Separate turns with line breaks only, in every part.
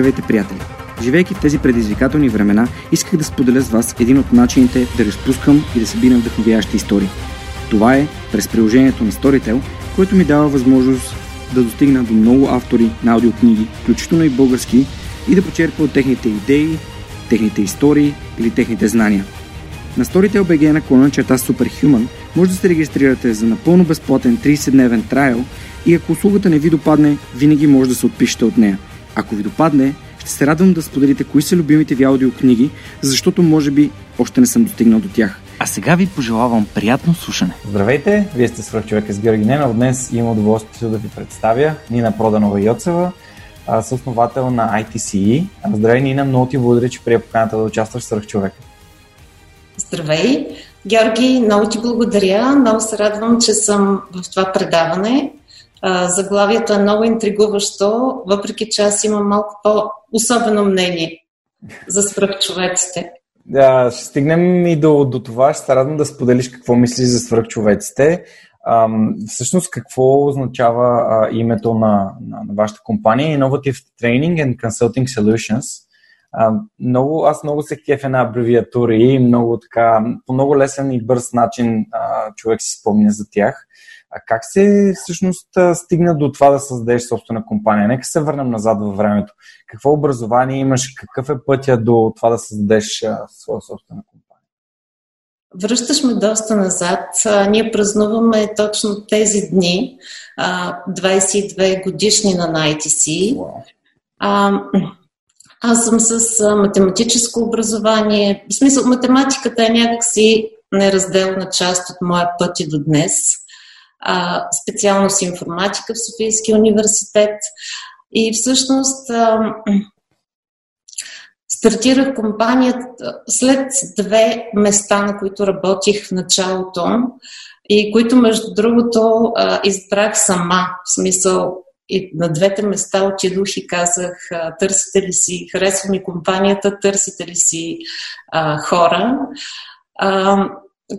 Здравейте, приятели! Живейки в тези предизвикателни времена, исках да споделя с вас един от начините да разпускам и да събирам вдъхновящи истории. Това е през приложението на Storytel, което ми дава възможност да достигна до много автори на аудиокниги, включително и български, и да почерпя от техните идеи, техните истории или техните знания. На Storytel BG на клона черта Superhuman може да се регистрирате за напълно безплатен 30-дневен трайл и ако услугата не ви допадне, винаги може да се отпишете от нея – ако ви допадне, ще се радвам да споделите кои са любимите ви аудиокниги, защото може би още не съм достигнал до тях. А сега ви пожелавам приятно слушане.
Здравейте, вие сте свърх човека с Георги Ненов. Днес имам удоволствието да ви представя Нина Проданова Йоцева, съосновател на ITCE. Здравей, Нина, много ти благодаря, че прия поканата да участваш в свърх човека.
Здравей! Георги, много ти благодаря. Много се радвам, че съм в това предаване заглавието е много интригуващо, въпреки че аз имам малко по-особено мнение за свръхчовеците.
Да, ще стигнем и до, до това. Ще се радвам да споделиш какво мислиш за свръхчовеците. Ам, всъщност какво означава а, името на, на, на вашата компания Innovative Training and Consulting Solutions. А, много, аз много се кефя на абревиатури и много така, по много лесен и бърз начин а, човек си спомня за тях. А как се всъщност стигна до това да създадеш собствена компания? Нека се върнем назад във времето. Какво образование имаш? Какъв е пътя до това да създадеш своя собствена компания?
Връщаш ме доста назад. Ние празнуваме точно тези дни, 22 годишни на ITC. Wow. Аз съм с математическо образование. В смисъл, математиката е някакси неразделна част от моя път и до днес специалност информатика в Софийския университет. И всъщност стартирах компанията след две места, на които работих в началото и които, между другото, избрах сама. В смисъл, и на двете места отидох и казах, търсите ли си, харесва ми компанията, търсите ли си а, хора. А,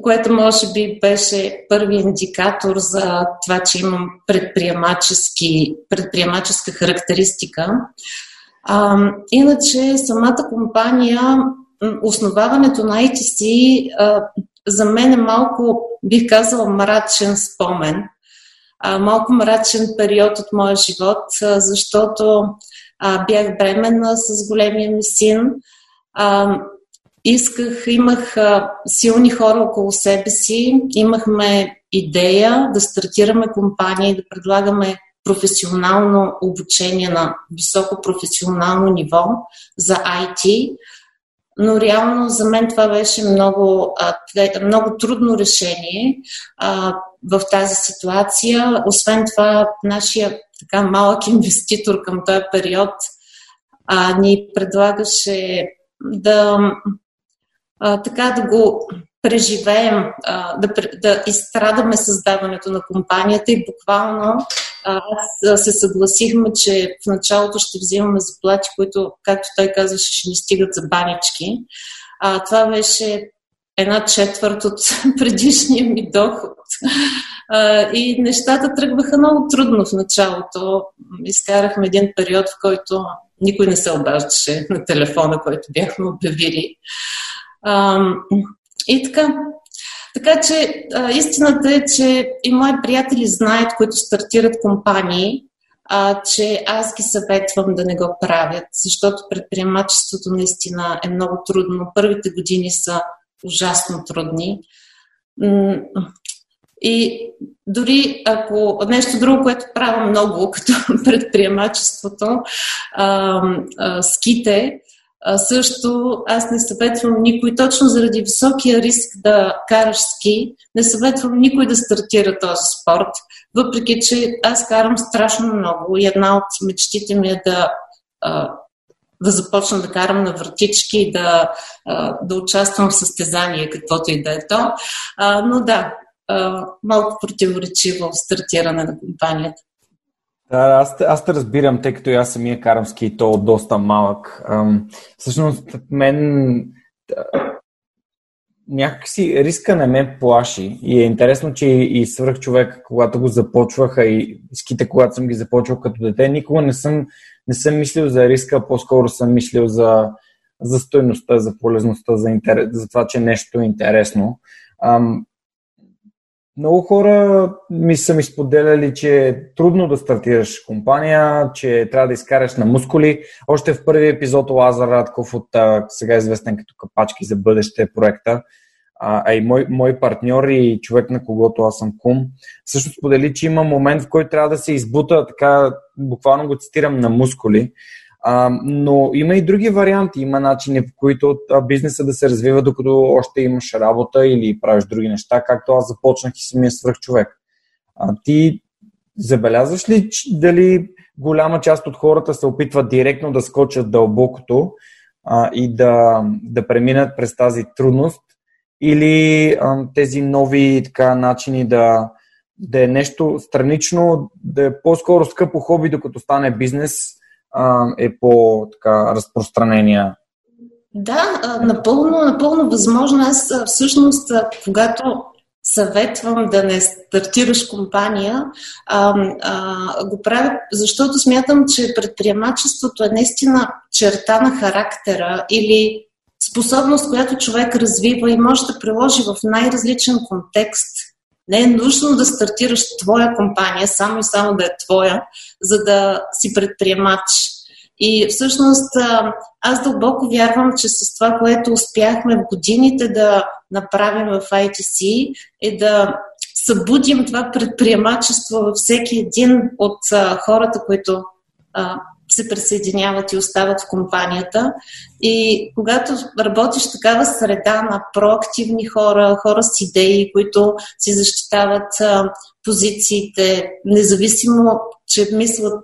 което може би беше първи индикатор за това, че имам предприемаческа характеристика. А, иначе самата компания, основаването на ITC а, за мен е малко, бих казала, мрачен спомен. А, малко мрачен период от моя живот, а, защото а, бях бременна с големия ми син. А, исках, имах силни хора около себе си, имахме идея да стартираме компания и да предлагаме професионално обучение на високо професионално ниво за IT, но реално за мен това беше много, много трудно решение в тази ситуация. Освен това, нашия така малък инвеститор към този период ни предлагаше да а, така да го преживеем, а, да, да изстрадаме създаването на компанията и буквално аз се съгласихме, че в началото ще взимаме заплати, които, както той казваше, ще ни стигат за банички. А, това беше една четвърт от предишния ми доход. А, и нещата тръгваха много трудно в началото. Изкарахме един период, в който никой не се обаждаше на телефона, който бяхме обявили. И така. Така че а, истината е, че и мои приятели знаят, които стартират компании, а, че аз ги съветвам да не го правят, защото предприемачеството наистина е много трудно. Първите години са ужасно трудни. И дори ако нещо друго, което правя много като предприемачеството, а, а, ските, а, също аз не съветвам никой, точно заради високия риск да караш ски, не съветвам никой да стартира този спорт, въпреки че аз карам страшно много и една от мечтите ми е да да започна да карам на вратички, да, да участвам в състезание, каквото и да е то. Но да, малко противоречиво стартиране на компанията.
Да, аз, аз те разбирам, тъй като и аз самия карам ски то доста малък. Ам, всъщност, мен някакси риска не ме плаши и е интересно, че и, и свърх човек, когато го започваха и ските, когато съм ги започвал като дете, никога не съм, не съм мислил за риска, по-скоро съм мислил за, за стойността, за полезността, за, интерес, за това, че нещо е интересно. Ам, много хора ми са ми споделяли, че е трудно да стартираш компания, че трябва да изкараш на мускули. Още в първи епизод Лазар Радков от сега известен като Капачки за бъдеще проекта, а и мой, мой партньор и човек, на когото аз съм кум, също сподели, че има момент, в който трябва да се избута, така буквално го цитирам, на мускули. А, но има и други варианти. Има начини, в които бизнеса да се развива, докато още имаш работа или правиш други неща, както аз започнах и самия свръх човек. А, ти забелязваш ли дали голяма част от хората се опитват директно да скочат дълбокото а, и да, да преминат през тази трудност, или а, тези нови така, начини да, да е нещо странично, да е по-скоро скъпо хоби, докато стане бизнес, а, е по-разпространения?
Да, напълно, напълно възможно. Аз всъщност, когато съветвам да не стартираш компания, а, а, го правя, защото смятам, че предприемачеството е наистина черта на характера или способност, която човек развива и може да приложи в най-различен контекст. Не е нужно да стартираш твоя компания, само и само да е твоя, за да си предприемач. И всъщност аз дълбоко вярвам, че с това, което успяхме в годините да направим в ITC, е да събудим това предприемачество във всеки един от хората, които се присъединяват и остават в компанията. И когато работиш в такава среда на проактивни хора, хора с идеи, които си защитават а, позициите, независимо, че мислят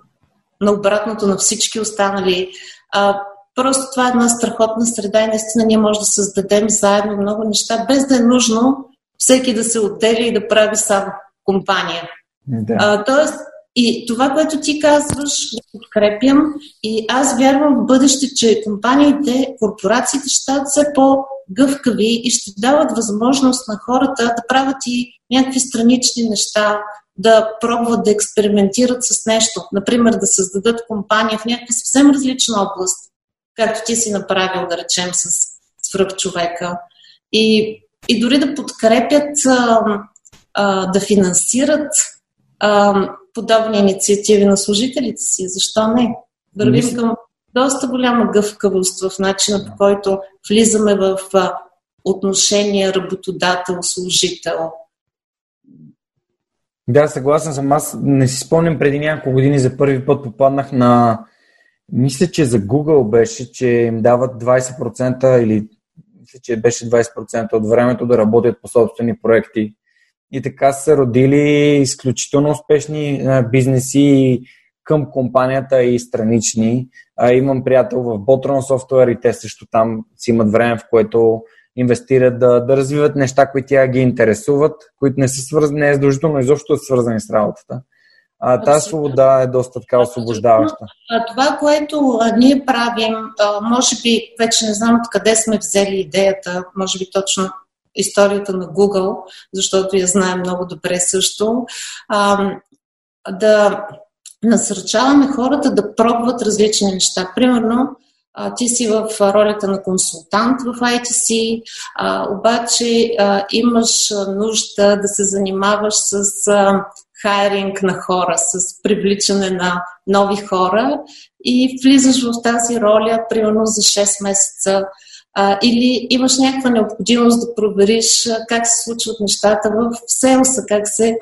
на обратното на всички останали, а, просто това е една страхотна среда и наистина ние може да създадем заедно много неща, без да е нужно всеки да се отделя и да прави сам компания. Да. А, тоест, и това, което ти казваш, го подкрепям и аз вярвам в бъдеще, че компаниите, корпорациите ще стават все по-гъвкави и ще дават възможност на хората да правят и някакви странични неща, да пробват да експериментират с нещо. Например, да създадат компания в някаква съвсем различна област, както ти си направил, да речем, с свръхчовека. И, и дори да подкрепят, а, а, да финансират а, подобни инициативи на служителите си. Защо не? Вървим към доста голяма гъвкавост в начина по който влизаме в отношения работодател-служител.
Да, съгласен съм. Аз не си спомням преди няколко години за първи път попаднах на мисля, че за Google беше, че им дават 20% или мисля, че беше 20% от времето да работят по собствени проекти и така са родили изключително успешни бизнеси към компанията и странични. Имам приятел в Botron Software и те също там си имат време, в което инвестират да, да развиват неща, които тя ги интересуват, които не са свързани, не е задължително изобщо да свързани с работата. А, тази свобода е доста така освобождаваща.
А, това, което а, ние правим, а, може би, вече не знам откъде сме взели идеята, може би точно историята на Google, защото я знаем много добре също, а, да насърчаваме хората да пробват различни неща. Примерно, ти си в ролята на консултант в ITC, а, обаче а, имаш нужда да се занимаваш с а, хайринг на хора, с привличане на нови хора и влизаш в тази роля примерно за 6 месеца а, или имаш някаква необходимост да провериш как се случват нещата в селса, как се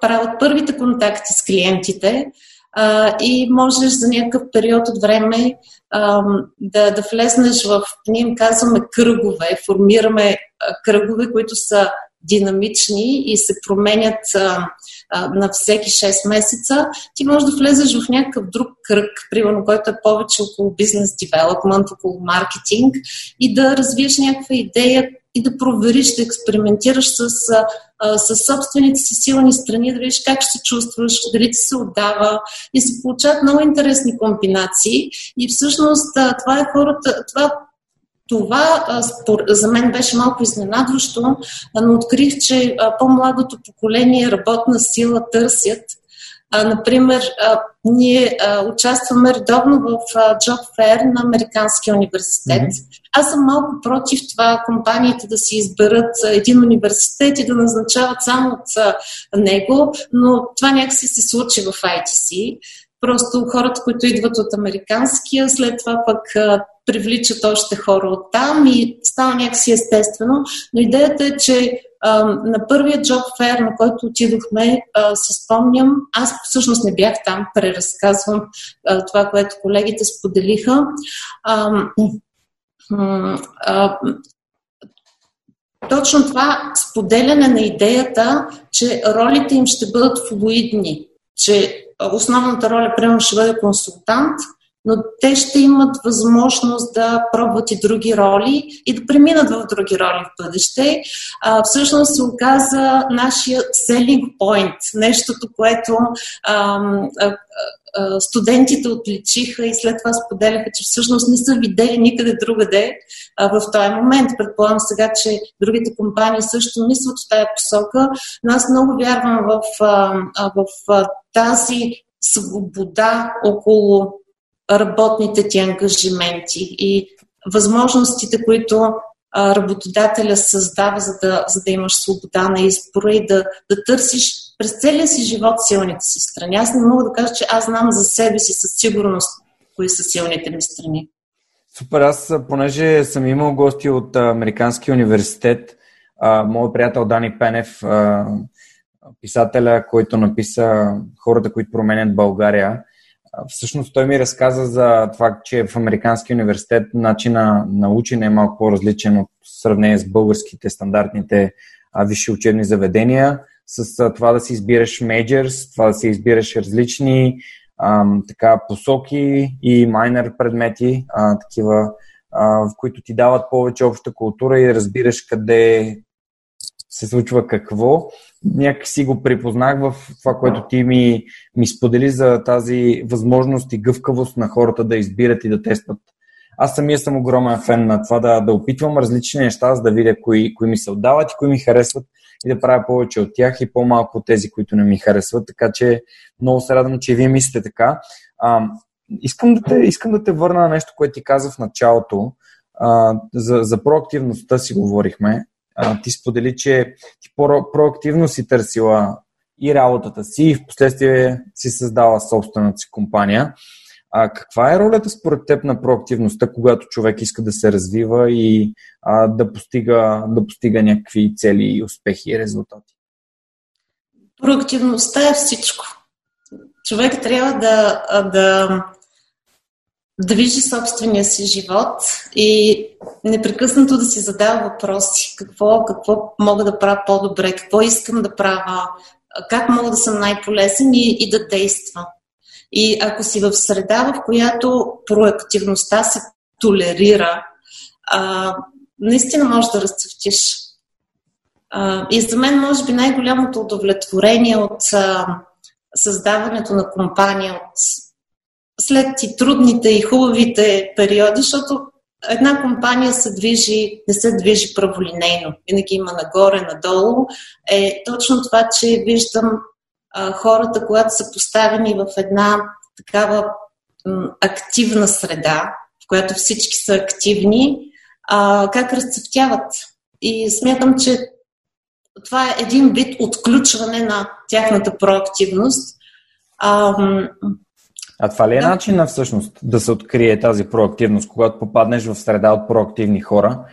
правят първите контакти с клиентите а, и можеш за някакъв период от време а, да, да влезнеш в, ние им казваме кръгове, формираме кръгове, които са динамични и се променят а, а, на всеки 6 месеца, ти можеш да влезеш в някакъв друг кръг, примерно, който е повече около бизнес девелопмент, около маркетинг и да развиеш някаква идея и да провериш, да експериментираш с, а, с собствените си силни страни, да видиш как се чувстваш, дали ти се отдава и се получават много интересни комбинации. И всъщност а, това е хората, това това за мен беше малко изненадващо, но открих, че по-младото поколение работна сила търсят. Например, ние участваме редовно в Job Fair на Американския университет. Mm-hmm. Аз съм малко против това компаниите да си изберат един университет и да назначават само от него, но това някакси се случи в ITC. Просто хората, които идват от американския, след това пък привличат още хора от там и става някакси естествено. Но идеята е, че а, на първия джоб фер, на който отидохме, а, си спомням, аз всъщност не бях там, преразказвам а, това, което колегите споделиха. А, а, точно това споделяне на идеята, че ролите им ще бъдат флуидни, че основната роля, примерно, ще бъде консултант, но те ще имат възможност да пробват и други роли и да преминат в други роли в бъдеще. А, всъщност се оказа нашия selling point, нещото, което а, а, а, студентите отличиха и след това споделяха, че всъщност не са видели никъде другаде а, в този момент. Предполагам сега, че другите компании също мислят в тази посока, но аз много вярвам в, а, в а, тази свобода около работните ти ангажименти и възможностите, които работодателя създава, за да, за да имаш свобода на избора и да, да търсиш през целия си живот силните си страни. Аз не мога да кажа, че аз знам за себе си със сигурност кои са силните ми страни.
Супер, аз понеже съм имал гости от Американския университет, моят приятел Дани Пенев, писателя, който написа Хората, които променят България, Всъщност той ми разказа за това, че в Американския университет начина на учене е малко по-различен от сравнение с българските стандартните висши учебни заведения, с това да си избираш мейджърс, това да си избираш различни ам, така, посоки и майнер предмети, а, такива, а, в които ти дават повече обща култура и разбираш къде се случва какво някак си го припознах в това, което ти ми, ми сподели за тази възможност и гъвкавост на хората да избират и да тестват. Аз самия съм огромен фен на това да, да опитвам различни неща, за да видя кои, кои ми се отдават и кои ми харесват и да правя повече от тях и по-малко от тези, които не ми харесват. Така че много се радвам, че вие мислите така. А, искам, да те, искам да те върна на нещо, което ти каза в началото. А, за, за проактивността си говорихме ти сподели, че ти про- проактивно си търсила и работата си и в последствие си създала собствената си компания. А каква е ролята според теб на проактивността, когато човек иска да се развива и а, да, постига, да постига някакви цели, успехи и резултати?
Проактивността е всичко. Човек трябва да, да да вижда собствения си живот и непрекъснато да си задава въпроси. Какво, какво мога да правя по-добре, какво искам да правя, как мога да съм най-полезен и, и да действам. И ако си в среда, в която проактивността се толерира, а, наистина можеш да разцъфтиш. А, и за мен, може би, най-голямото удовлетворение от а, създаването на компания, от след и трудните и хубавите периоди, защото една компания се движи, не се движи праволинейно, винаги има нагоре, надолу, е точно това, че виждам а, хората, когато са поставени в една такава м, активна среда, в която всички са активни, а, как разцъфтяват. И смятам, че това е един вид отключване на тяхната проактивност. А,
а това ли е да. начина всъщност да се открие тази проактивност, когато попаднеш в среда от проактивни хора?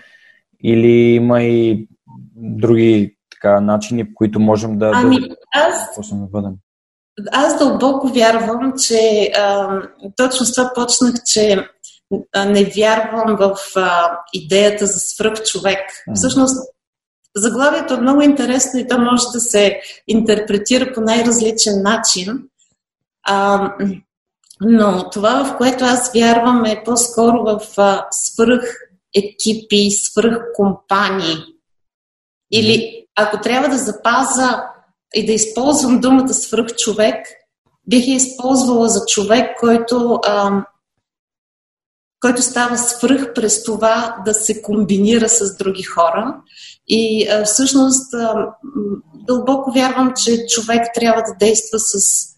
Или има и други така, начини, по които можем да,
ами, да, аз, да бъдем? Аз дълбоко вярвам, че а, точно с това почнах, че а, не вярвам в а, идеята за свръх човек. Mm. Всъщност, заглавието е много интересно и то може да се интерпретира по най-различен начин. А, но това, в което аз вярвам, е по-скоро в а, свръх екипи, свръх компании. Или ако трябва да запаза и да използвам думата свръх човек, бих я използвала за човек, който, а, който става свръх през това да се комбинира с други хора. И а, всъщност а, дълбоко вярвам, че човек трябва да действа с.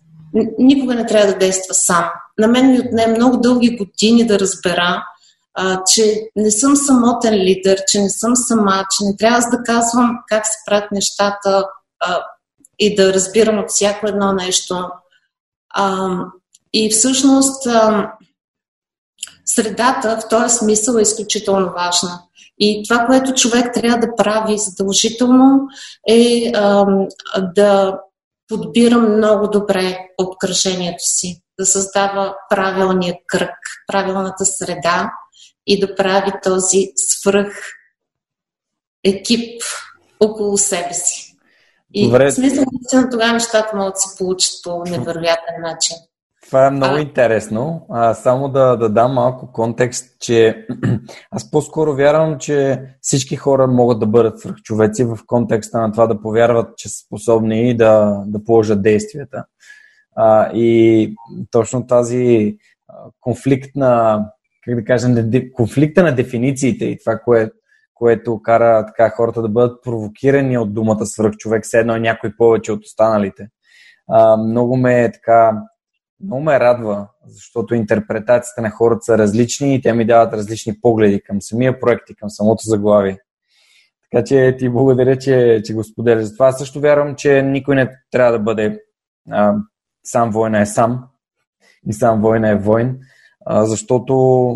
Никога не трябва да действа сам. На мен ми отне много дълги години да разбера, а, че не съм самотен лидер, че не съм сама, че не трябва да казвам как се правят нещата а, и да разбирам от всяко едно нещо. А, и всъщност а, средата в този смисъл е изключително важна. И това, което човек трябва да прави задължително е а, да подбира много добре обкръжението си, да създава правилния кръг, правилната среда и да прави този свръх екип около себе си. И Добре. в смисъл, че тогава нещата могат да се получат по невероятен начин.
Това е много а... интересно. А, само да, да дам малко контекст, че аз по-скоро вярвам, че всички хора могат да бъдат свръхчовеци в контекста на това да повярват, че са способни и да, да положат действията. А, и точно тази конфликт на, как да кажем, конфликта на дефинициите и това, кое, което кара така хората да бъдат провокирани от думата свръхчовек, все едно е някой повече от останалите. А, много ме така много ме радва, защото интерпретациите на хората са различни и те ми дават различни погледи към самия проект и към самото заглавие. Така че ти благодаря, че, че го споделяш. Затова също вярвам, че никой не трябва да бъде а, сам война е сам и сам война е войн, а, защото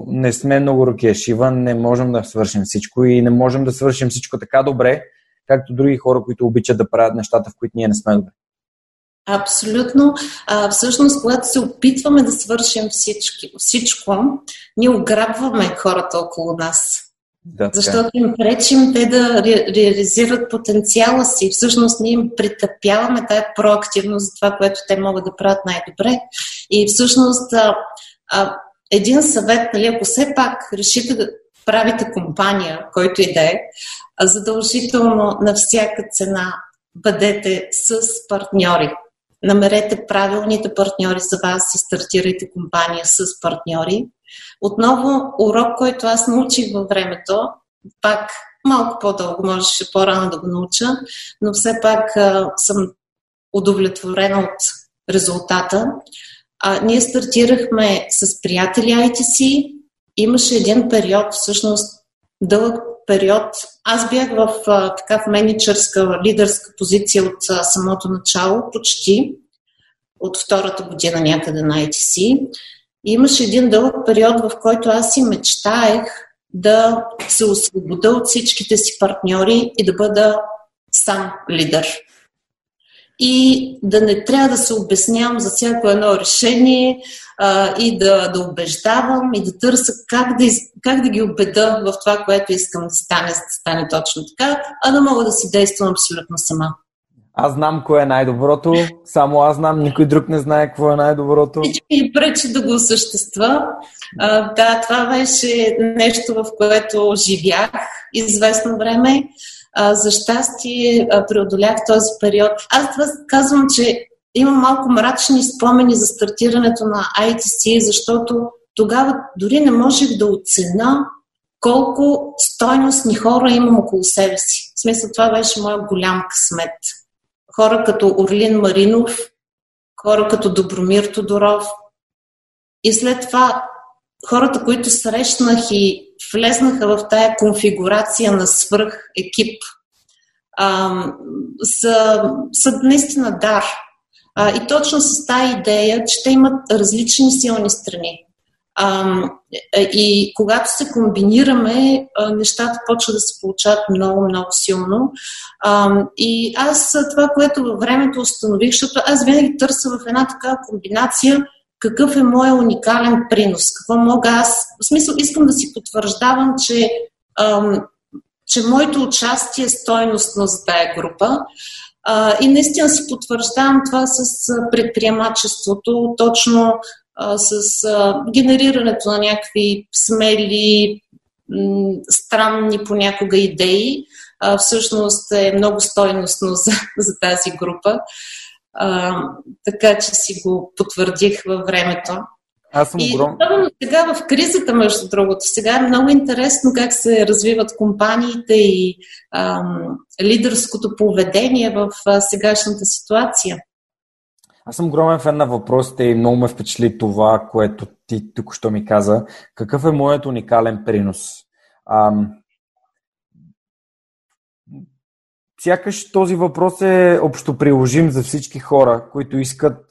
не сме много руки шива, не можем да свършим всичко и не можем да свършим всичко така добре, както други хора, които обичат да правят нещата, в които ние не сме добре.
Абсолютно. А, всъщност, когато се опитваме да свършим всички, всичко, ние ограбваме хората около нас. Да, защото им пречим те да ре, реализират потенциала си. Всъщност ние им притъпяваме тая проактивност за това, което те могат да правят най-добре. И всъщност а, а, един съвет, нали, ако все пак решите да правите компания, който и да е, задължително на всяка цена бъдете с партньори намерете правилните партньори за вас и стартирайте компания с партньори. Отново урок, който аз научих във времето, пак малко по-дълго, можеше по-рано да го науча, но все пак а, съм удовлетворена от резултата. А, ние стартирахме с приятели ITC. Имаше един период, всъщност дълъг период. Аз бях в а, така в менеджерска, лидерска позиция от а, самото начало, почти от втората година някъде на ITC. И имаше един дълъг период, в който аз си мечтаех да се освобода от всичките си партньори и да бъда сам лидер. И да не трябва да се обяснявам за всяко едно решение, а, и да, да убеждавам и да търся как да, как да ги убеда в това, което искам да стане, да стане точно така, а да мога да си действам абсолютно сама.
Аз знам кое е най-доброто, само аз знам, никой друг не знае какво е най-доброто.
Всички ми пречи да го осъществя. А, да, това беше нещо, в което живях известно време. За щастие преодолях този период. Аз това казвам, че имам малко мрачни спомени за стартирането на ITC, защото тогава дори не можех да оцена колко стойностни хора имам около себе си. В смисъл, това беше моят голям късмет. Хора като Орлин Маринов, хора като Добромир Тодоров. И след това хората, които срещнах и влезнаха в тая конфигурация на свръх екип, са, са наистина дар. А, и точно с тази идея, че те имат различни силни страни. А, и когато се комбинираме, нещата почват да се получават много, много силно. А, и аз това, което във времето установих, защото аз винаги търся в една такава комбинация какъв е моят уникален принос, какво мога аз. В смисъл, искам да си потвърждавам, че ам, че моето участие е стойностно за тая група. А, и наистина си потвърждавам това с предприемачеството, точно а, с а, генерирането на някакви смели, м- странни понякога идеи. А, всъщност е много стойностно за, за тази група. А, така че си го потвърдих във времето.
Аз съм огром...
особено сега в кризата, между другото, сега е много интересно как се развиват компаниите и ам, лидерското поведение в а, сегашната ситуация.
Аз съм огромен фен на въпросите и много ме впечатли това, което ти тук що ми каза. Какъв е моят уникален принос? Ам... Сякаш този въпрос е общо приложим за всички хора, които искат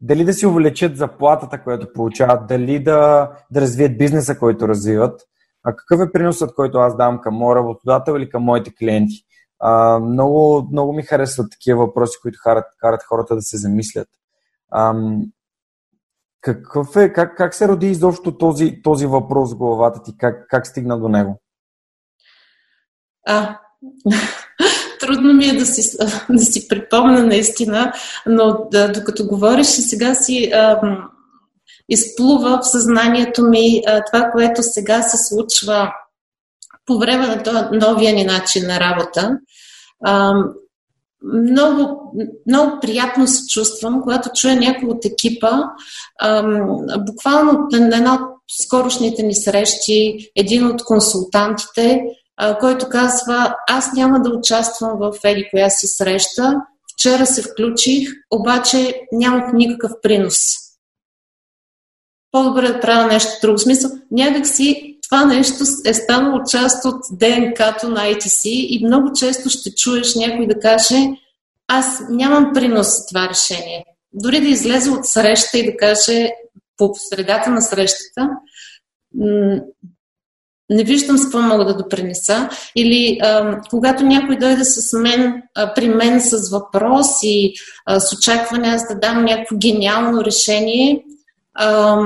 дали да си увеличат заплатата, която получават, дали да, да развият бизнеса, който развиват. А какъв е приносът, който аз давам към моя работодател или към моите клиенти? А, много, много ми харесват такива въпроси, които карат, карат хората да се замислят. А, какъв е, как, как се роди изобщо този, този въпрос в главата ти? Как, как стигна до него?
А, трудно ми е да си, да си припомня наистина, но да, докато говориш, сега си а, изплува в съзнанието ми а, това, което сега се случва по време на този новия ни начин на работа. А, много, много приятно се чувствам, когато чуя някой от екипа. А, буквално на една от скорошните ни срещи, един от консултантите който казва, аз няма да участвам в еди коя си среща, вчера се включих, обаче нямах никакъв принос. По-добре да правя нещо друго. Смисъл, някак си това нещо е станало част от ДНК-то на ITC и много често ще чуеш някой да каже, аз нямам принос за това решение. Дори да излезе от среща и да каже по средата на срещата, не виждам с какво мога да допринеса. Или а, когато някой дойде с мен, а, при мен с въпрос и а, с очакване аз да дам някакво гениално решение, а,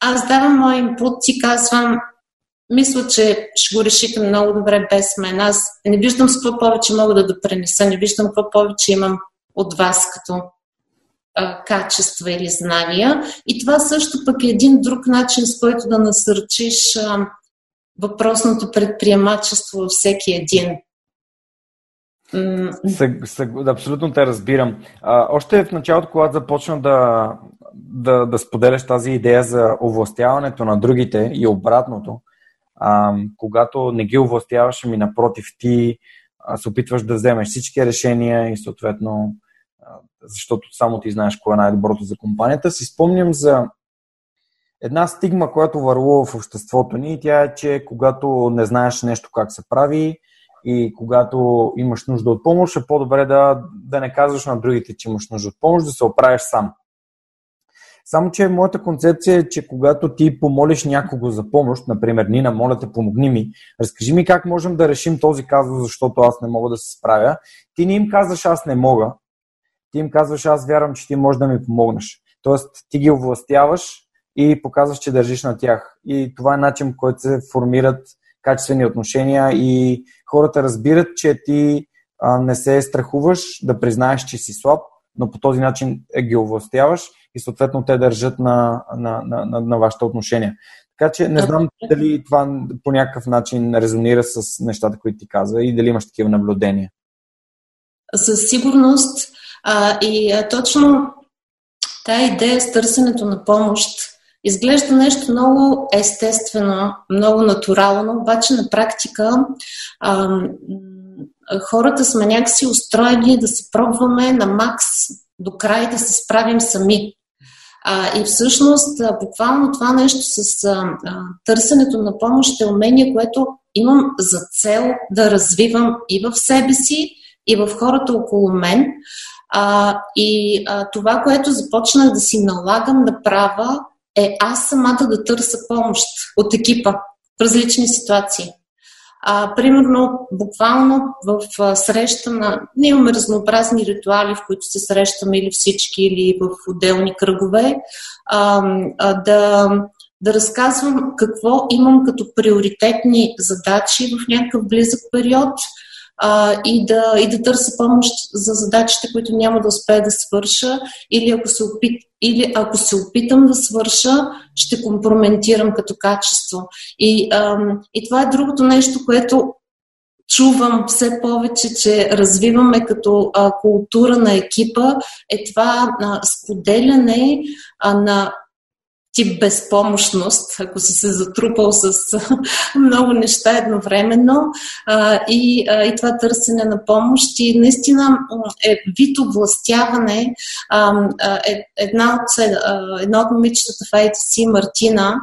аз давам мой инпут и казвам, мисля, че ще го решите много добре без мен. Аз не виждам с какво повече мога да допринеса, не виждам какво повече имам от вас като а, качества или знания. И това също пък е един друг начин, с който да насърчиш а, въпросното предприемачество във всеки един.
Съг, съг, абсолютно те разбирам. А, още в началото, когато започна да, да, да споделяш тази идея за овластяването на другите и обратното, а, когато не ги овластяваш, ми напротив, ти а, се опитваш да вземеш всички решения и съответно, а, защото само ти знаеш кое е най-доброто за компанията, си спомням за една стигма, която върлува в обществото ни, тя е, че когато не знаеш нещо как се прави и когато имаш нужда от помощ, е по-добре да, да не казваш на другите, че имаш нужда от помощ, да се оправиш сам. Само, че моята концепция е, че когато ти помолиш някого за помощ, например, Нина, моля те, помогни ми, разкажи ми как можем да решим този казус, защото аз не мога да се справя, ти не им казваш аз не мога, ти им казваш аз вярвам, че ти можеш да ми помогнеш. Тоест, ти ги овластяваш и показваш, че държиш на тях. И това е начин, по който се формират качествени отношения и хората разбират, че ти а, не се страхуваш да признаеш, че си слаб, но по този начин ги овластяваш и съответно те държат на, на, на, на, на вашите отношения. Така че не знам дали това по някакъв начин резонира с нещата, които ти каза и дали имаш такива наблюдения.
Със сигурност. А, и а, точно тази идея с търсенето на помощ Изглежда нещо много естествено, много натурално, обаче на практика а, хората сме някакси устроени да се пробваме на макс до край да се справим сами. А, и всъщност, а, буквално това нещо с а, а, търсенето на помощ е умение, което имам за цел да развивам и в себе си, и в хората около мен. А, и а, това, което започнах да си налагам да правя, е аз самата да търся помощ от екипа в различни ситуации. А, примерно, буквално в а, среща на... Ние имаме разнообразни ритуали, в които се срещаме или всички, или в отделни кръгове. А, а, да, да разказвам какво имам като приоритетни задачи в някакъв близък период а, и, да, и да търся помощ за задачите, които няма да успея да свърша или ако се, опит, или ако се опитам да свърша, ще компрометирам като качество. И, а, и това е другото нещо, което чувам все повече, че развиваме като а, култура на екипа, е това а, споделяне а, на тип безпомощност, ако си се затрупал с много неща едновременно и, и това търсене на помощ. И наистина е вид областяване. Е, една, от, една от момичетата в ITC, Мартина,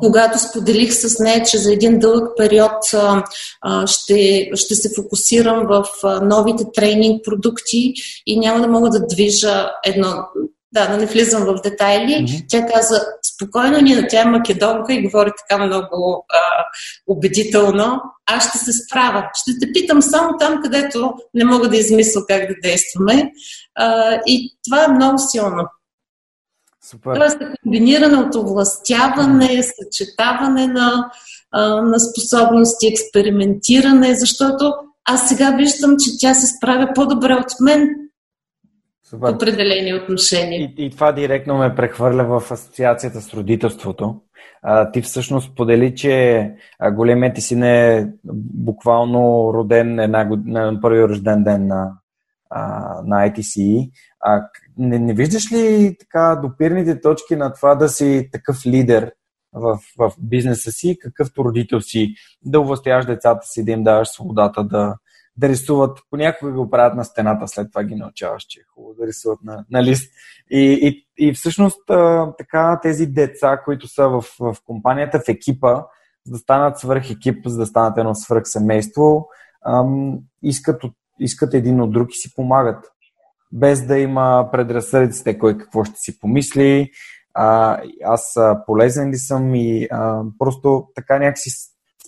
когато споделих с нея, че за един дълъг период а, ще, ще се фокусирам в новите тренинг продукти и няма да мога да движа едно. Да, да не влизам в детайли. Mm-hmm. Тя каза, спокойно, ние, тя е македонка и говори така много а, убедително. Аз ще се справя. Ще те питам само там, където не мога да измисля как да действаме. А, и това е много силно. Супер. Тоест, комбинираното властяване, съчетаване на, на способности, експериментиране, защото аз сега виждам, че тя се справя по-добре от мен Супер. в определени отношения.
И, и това директно ме прехвърля в асоциацията с родителството. А, ти всъщност подели, че големият ти син е буквално роден една, на първи рожден ден на, на ITC. А, не, не виждаш ли така допирните точки на това да си такъв лидер в, в бизнеса си, какъвто родител си, да увластяваш децата си, да им даваш свободата да, да рисуват. Понякога го правят на стената, след това ги научаваш, че е хубаво да рисуват на, на лист. И, и, и всъщност така тези деца, които са в, в компанията, в екипа, за да станат свърх екип, за да станат едно свърх семейство, ам, искат, искат един от друг и си помагат без да има предразсъдиците кой какво ще си помисли, а, аз полезен ли съм и а, просто така някакси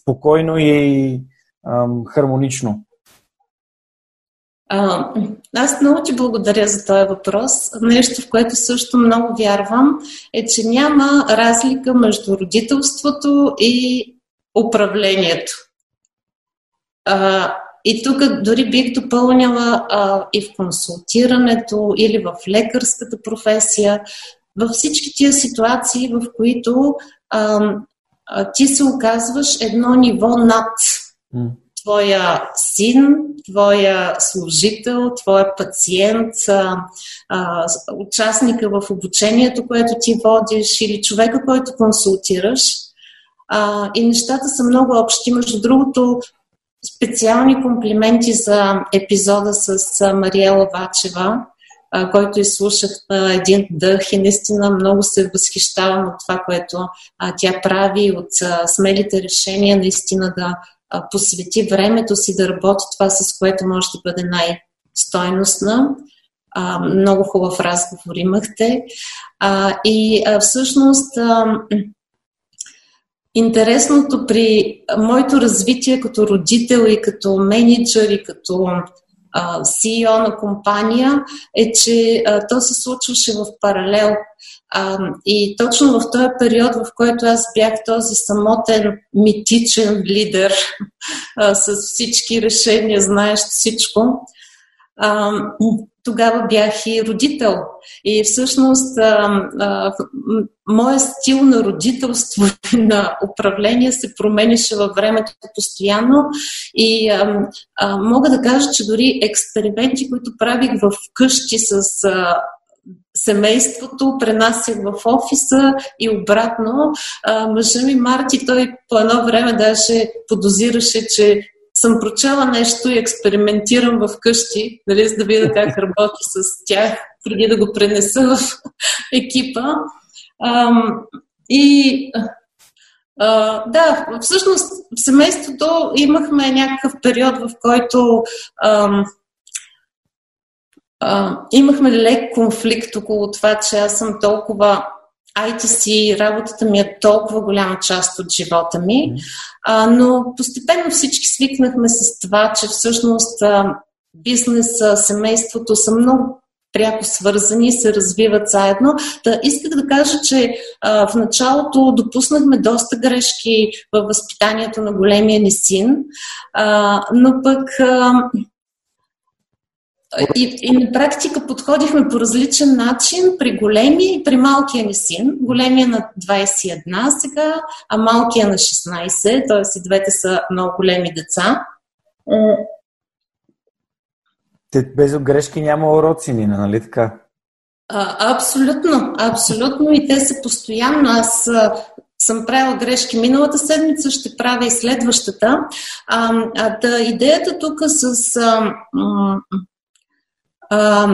спокойно и а, хармонично.
Аз много ти благодаря за този въпрос. Нещо, в което също много вярвам, е, че няма разлика между родителството и управлението. И тук дори бих допълняла а, и в консултирането или в лекарската професия, във всички тия ситуации, в които а, а, ти се оказваш едно ниво над твоя син, твоя служител, твоя пациент, а, а, участника в обучението, което ти водиш или човека, който консултираш. А, и нещата са много общи. Между другото, Специални комплименти за епизода с Мариела Вачева, който изслушах на един дъх и наистина много се възхищавам от това, което тя прави, от смелите решения наистина да посвети времето си да работи това, с което може да бъде най-стойностна. Много хубав разговор имахте. И всъщност Интересното при моето развитие като родител и като менеджер и като CEO на компания е, че а, то се случваше в паралел. А, и точно в този период, в който аз бях този самотен, митичен лидер а, с всички решения, знаеш всичко, а, тогава бях и родител. И всъщност а, а, моят стил на родителство на управление се променяше във времето постоянно. И а, а, мога да кажа, че дори експерименти, които правих в къщи с а, семейството, пренасях в офиса и обратно. А, мъжа ми Марти, той по едно време даже подозираше, че съм прочела нещо и експериментирам в къщи, нали, за да видя как работи с тях, преди да го пренеса в екипа. Ам, и а, да, всъщност в семейството имахме някакъв период, в който ам, а, имахме лек конфликт около това, че аз съм толкова ITC, работата ми е толкова голяма част от живота ми, а, но постепенно всички свикнахме с това, че всъщност а, бизнеса, семейството са много пряко свързани и се развиват заедно. Та исках да кажа, че а, в началото допуснахме доста грешки във възпитанието на големия ни син, а, но пък а, и, и на практика подходихме по различен начин при големи и при малкия ни син. Големия на 21 сега, а малкия на 16, т.е. и двете са много големи деца.
Те без грешки няма уроци, Нина, нали така?
А, абсолютно, абсолютно и те са постоянно. Аз съм правила грешки миналата седмица, ще правя и следващата. А, а, да, идеята тук с а, а,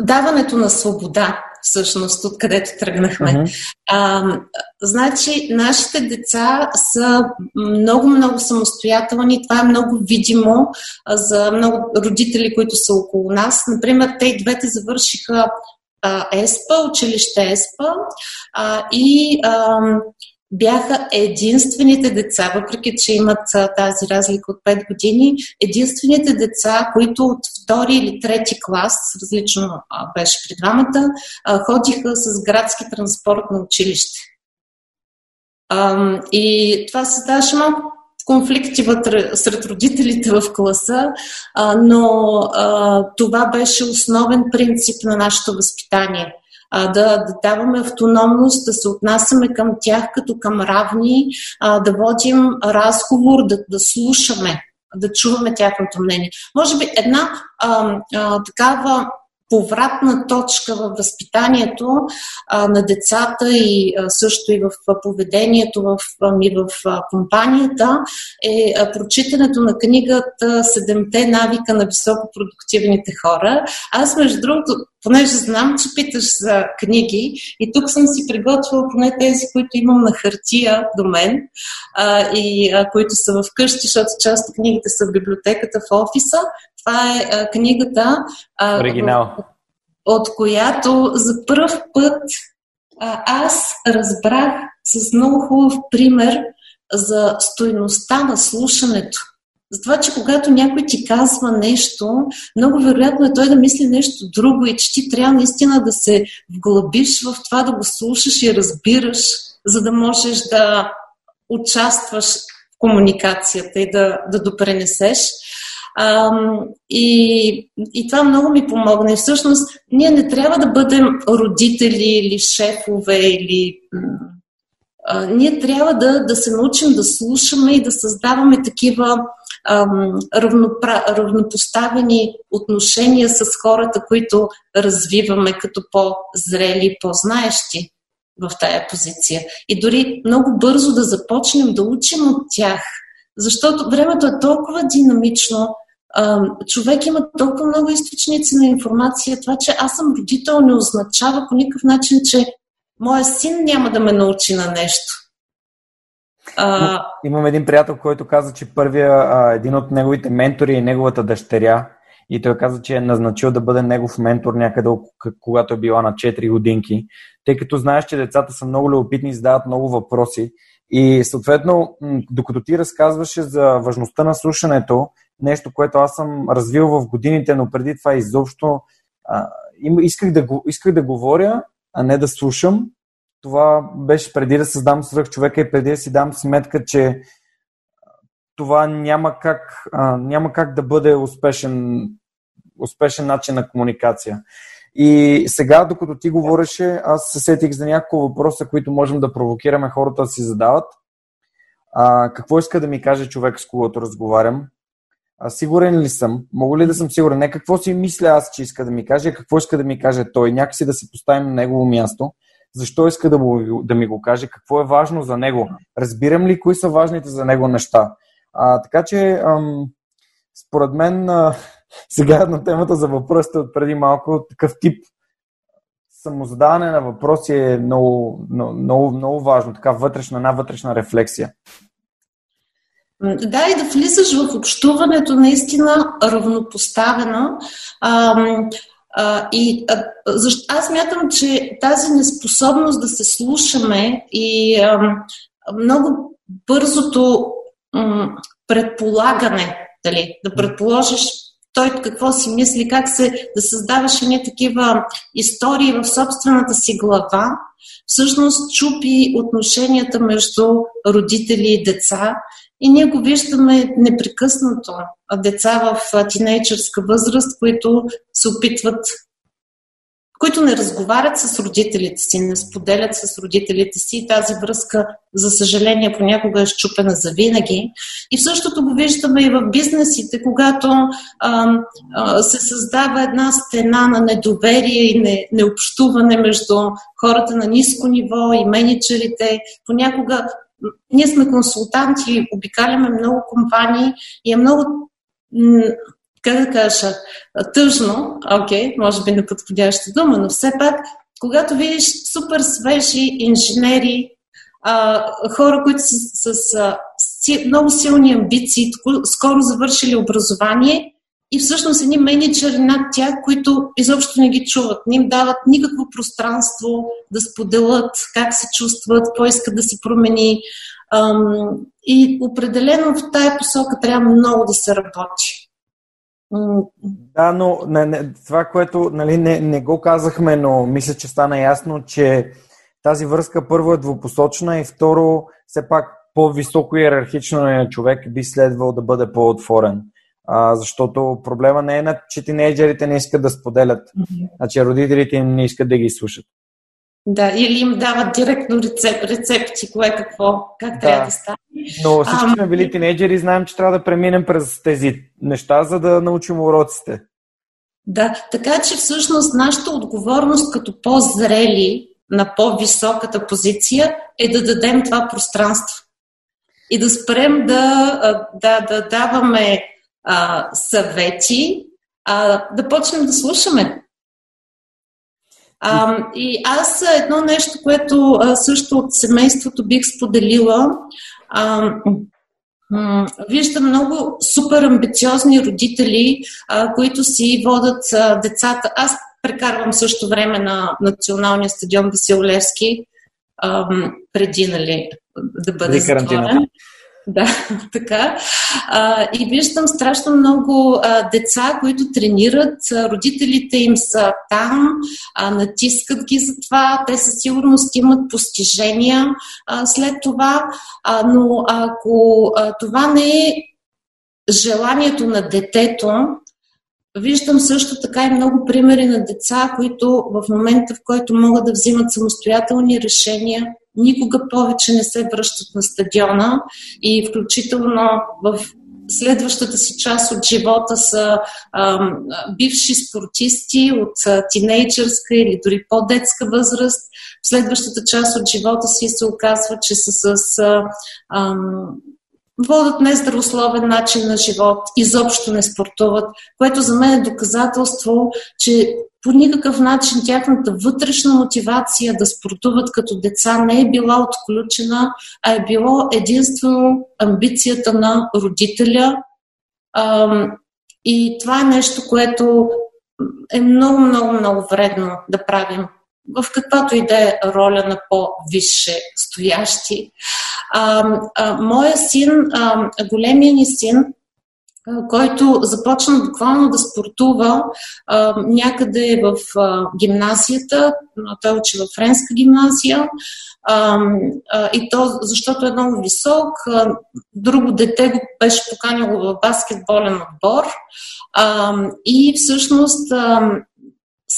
даването на свобода, всъщност, откъдето тръгнахме. Uh-huh. А, значи, нашите деца са много-много самостоятелни. Това е много видимо за много родители, които са около нас. Например, те и двете завършиха а, ЕСПА, училище ЕСПА а, и а, бяха единствените деца, въпреки че имат тази разлика от 5 години, единствените деца, които от втори или трети клас, различно беше при двамата, ходиха с градски транспорт на училище. И това създаваше малко конфликти вътре сред родителите в класа, но това беше основен принцип на нашето възпитание – а, да, да даваме автономност, да се отнасяме към тях като към равни, а, да водим разговор, да, да слушаме, да чуваме тяхното мнение. Може би една а, а, такава повратна точка в възпитанието а, на децата и а, също и в поведението в, ми в а, компанията е а, прочитането на книгата Седемте навика на високопродуктивните хора. Аз, между другото, понеже знам, че питаш за книги и тук съм си приготвила поне тези, които имам на хартия до мен а, и а, които са в къщи, защото част от книгите са в библиотеката в офиса. Това е а, книгата.
А, Оригинал.
От която за първ път а, аз разбрах с много хубав пример за стойността на слушането. Затова, че когато някой ти казва нещо, много вероятно е той да мисли нещо друго и че ти трябва наистина да се вглъбиш в това, да го слушаш и разбираш, за да можеш да участваш в комуникацията и да, да допренесеш. А, и, и това много ми помогна. И всъщност ние не трябва да бъдем родители или шефове или а, ние трябва да, да се научим да слушаме и да създаваме такива равнопра... равнопоставени отношения с хората, които развиваме като по-зрели, по-знаещи в тая позиция. И дори много бързо да започнем да учим от тях, защото времето е толкова динамично, човек има толкова много източници на информация. Това, че аз съм родител, не означава по никакъв начин, че моя син няма да ме научи на нещо.
А... Имам един приятел, който каза, че първия, един от неговите ментори е неговата дъщеря. И той каза, че е назначил да бъде негов ментор някъде, когато е била на 4 годинки, тъй като знаеш, че децата са много любопитни и задават много въпроси. И съответно, докато ти разказваше за важността на слушането, нещо, което аз съм развил в годините, но преди това изобщо а, исках, да, исках да говоря, а не да слушам това беше преди да създам свръх човека и преди да си дам сметка, че това няма как, а, няма как да бъде успешен, успешен начин на комуникация. И сега, докато ти говореше, аз се сетих за няколко въпроса, които можем да провокираме хората да си задават. А, какво иска да ми каже човек, с когото разговарям? А, сигурен ли съм? Мога ли да съм сигурен? Не какво си мисля аз, че иска да ми каже, какво иска да ми каже той. Някакси да се поставим на негово място защо иска да, да ми го каже, какво е важно за него, разбирам ли кои са важните за него неща. А, така че, ам, според мен, а, сега на темата за въпросите от преди малко, такъв тип самозадаване на въпроси е много, много, много важно, така вътрешна, една вътрешна рефлексия.
Да, и да влизаш в общуването наистина равнопоставено. Ам, а, и а, защо, аз мятам, че тази неспособност да се слушаме и а, много бързото м, предполагане, дали, да предположиш той какво си мисли, как се да създаваше не такива истории в собствената си глава, всъщност чупи отношенията между родители и деца. И ние го виждаме непрекъснато. Деца в тинейчърска възраст, които се опитват които не разговарят с родителите си, не споделят с родителите си. Тази връзка, за съжаление, понякога е щупена за винаги. И в същото го виждаме и в бизнесите, когато а, а, се създава една стена на недоверие и не, необщуване между хората на ниско ниво и менеджерите. Понякога ние сме консултанти, обикаляме много компании и е много как да кажа, тъжно, окей, okay, може би неподходяща дума, но все пак, когато видиш супер свежи инженери, хора, които са с много силни амбиции, скоро завършили образование и всъщност едни менеджери над тях, които изобщо не ги чуват, не им дават никакво пространство да споделят как се чувстват, какво искат да се промени. И определено в тая посока трябва много да се работи.
Да, но не, не, това, което нали, не, не го казахме, но мисля, че стана ясно, че тази връзка първо е двупосочна и второ, все пак по-високо иерархично на човек би следвал да бъде по-отворен. А, защото проблема не е, че тинейджерите не искат да споделят, а че родителите не искат да ги слушат.
Да, или им дават директно рецеп, рецепти, кое какво, как да. трябва да стане.
Но всички сме били тинейджери и знаем, че трябва да преминем през тези неща, за да научим уроците.
Да, така че всъщност нашата отговорност като по-зрели на по-високата позиция е да дадем това пространство. И да спрем да, да, да даваме а, съвети, а да почнем да слушаме. А, и аз едно нещо, което а, също от семейството бих споделила, а, Виждам много супер амбициозни родители, а, които си водят а, децата. Аз прекарвам също време на националния стадион Васил Левски, а, преди нали, да бъде затворен. Да, така. А, и виждам страшно много а, деца, които тренират. А, родителите им са там, а, натискат ги за това. Те със сигурност имат постижения а, след това. А, но ако а, това не е желанието на детето, Виждам също така и много примери на деца, които в момента, в който могат да взимат самостоятелни решения, никога повече не се връщат на стадиона и включително в следващата си част от живота са ам, бивши спортисти от а, тинейджърска или дори по-детска възраст. В следващата част от живота си се оказва, че са с а, водят нездравословен начин на живот, изобщо не спортуват, което за мен е доказателство, че по никакъв начин тяхната вътрешна мотивация да спортуват като деца не е била отключена, а е било единствено амбицията на родителя. И това е нещо, което е много, много, много вредно да правим в каквато и да е роля на по-висше стоящи. А, а, моя син, а, големия ни син, който започна буквално да спортува а, някъде в а, гимназията. Той учи в френска гимназия. А, а, и то, защото е много висок. А, друго дете го беше поканило в баскетболен отбор. А, и всъщност а,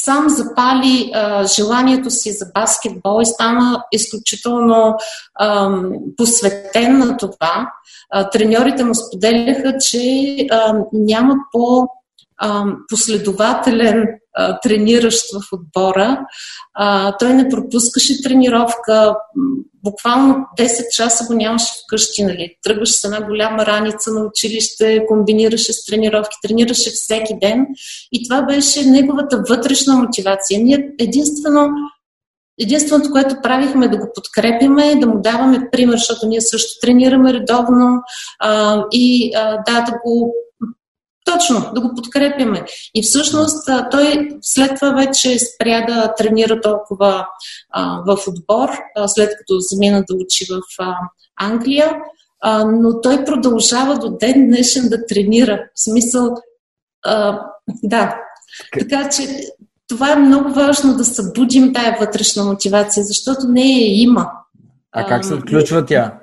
сам запали а, желанието си за баскетбол и стана изключително а, посветен на това. А, треньорите му споделяха, че а, няма по последователен а, трениращ в отбора. А, той не пропускаше тренировка. Буквално 10 часа го нямаше вкъщи. Нали. Тръгваше с една голяма раница на училище, комбинираше с тренировки, тренираше всеки ден. И това беше неговата вътрешна мотивация. Ние единствено Единственото, което правихме да го подкрепиме, да му даваме пример, защото ние също тренираме редовно а, и а, да, да го точно, да го подкрепяме. И всъщност той след това вече спря да тренира толкова а, в отбор, а, след като замина да учи в а, Англия, а, но той продължава до ден днешен да тренира. В смисъл, а, да. Така че това е много важно да събудим тая вътрешна мотивация, защото не я има.
А как се отключва тя?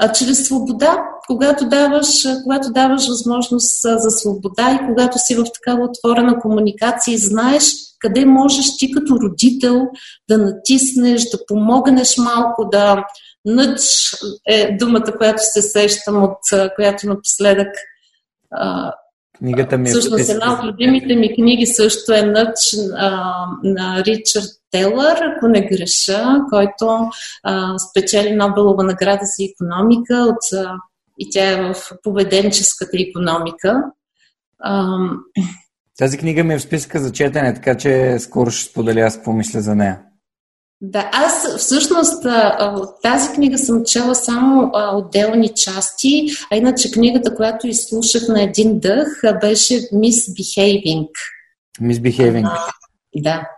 А, чрез свобода, когато даваш, когато даваш възможност за свобода и когато си в такава отворена комуникация и знаеш къде можеш ти като родител да натиснеш, да помогнеш малко, да нъч е думата, която се сещам, от която напоследък
Книгата ми е
Всъщност, една от любимите ми книги също е Нъч на Ричард Телър, ако не греша, който а, спечели Нобелова награда за економика от, а, и тя е в поведенческата економика.
Тази книга ми е в списъка за четене, така че скоро ще споделя аз какво мисля за нея.
Да, аз всъщност от тази книга съм чела само отделни части, а иначе книгата, която изслушах на един дъх, беше Misbehaving.
Misbehaving.
Да.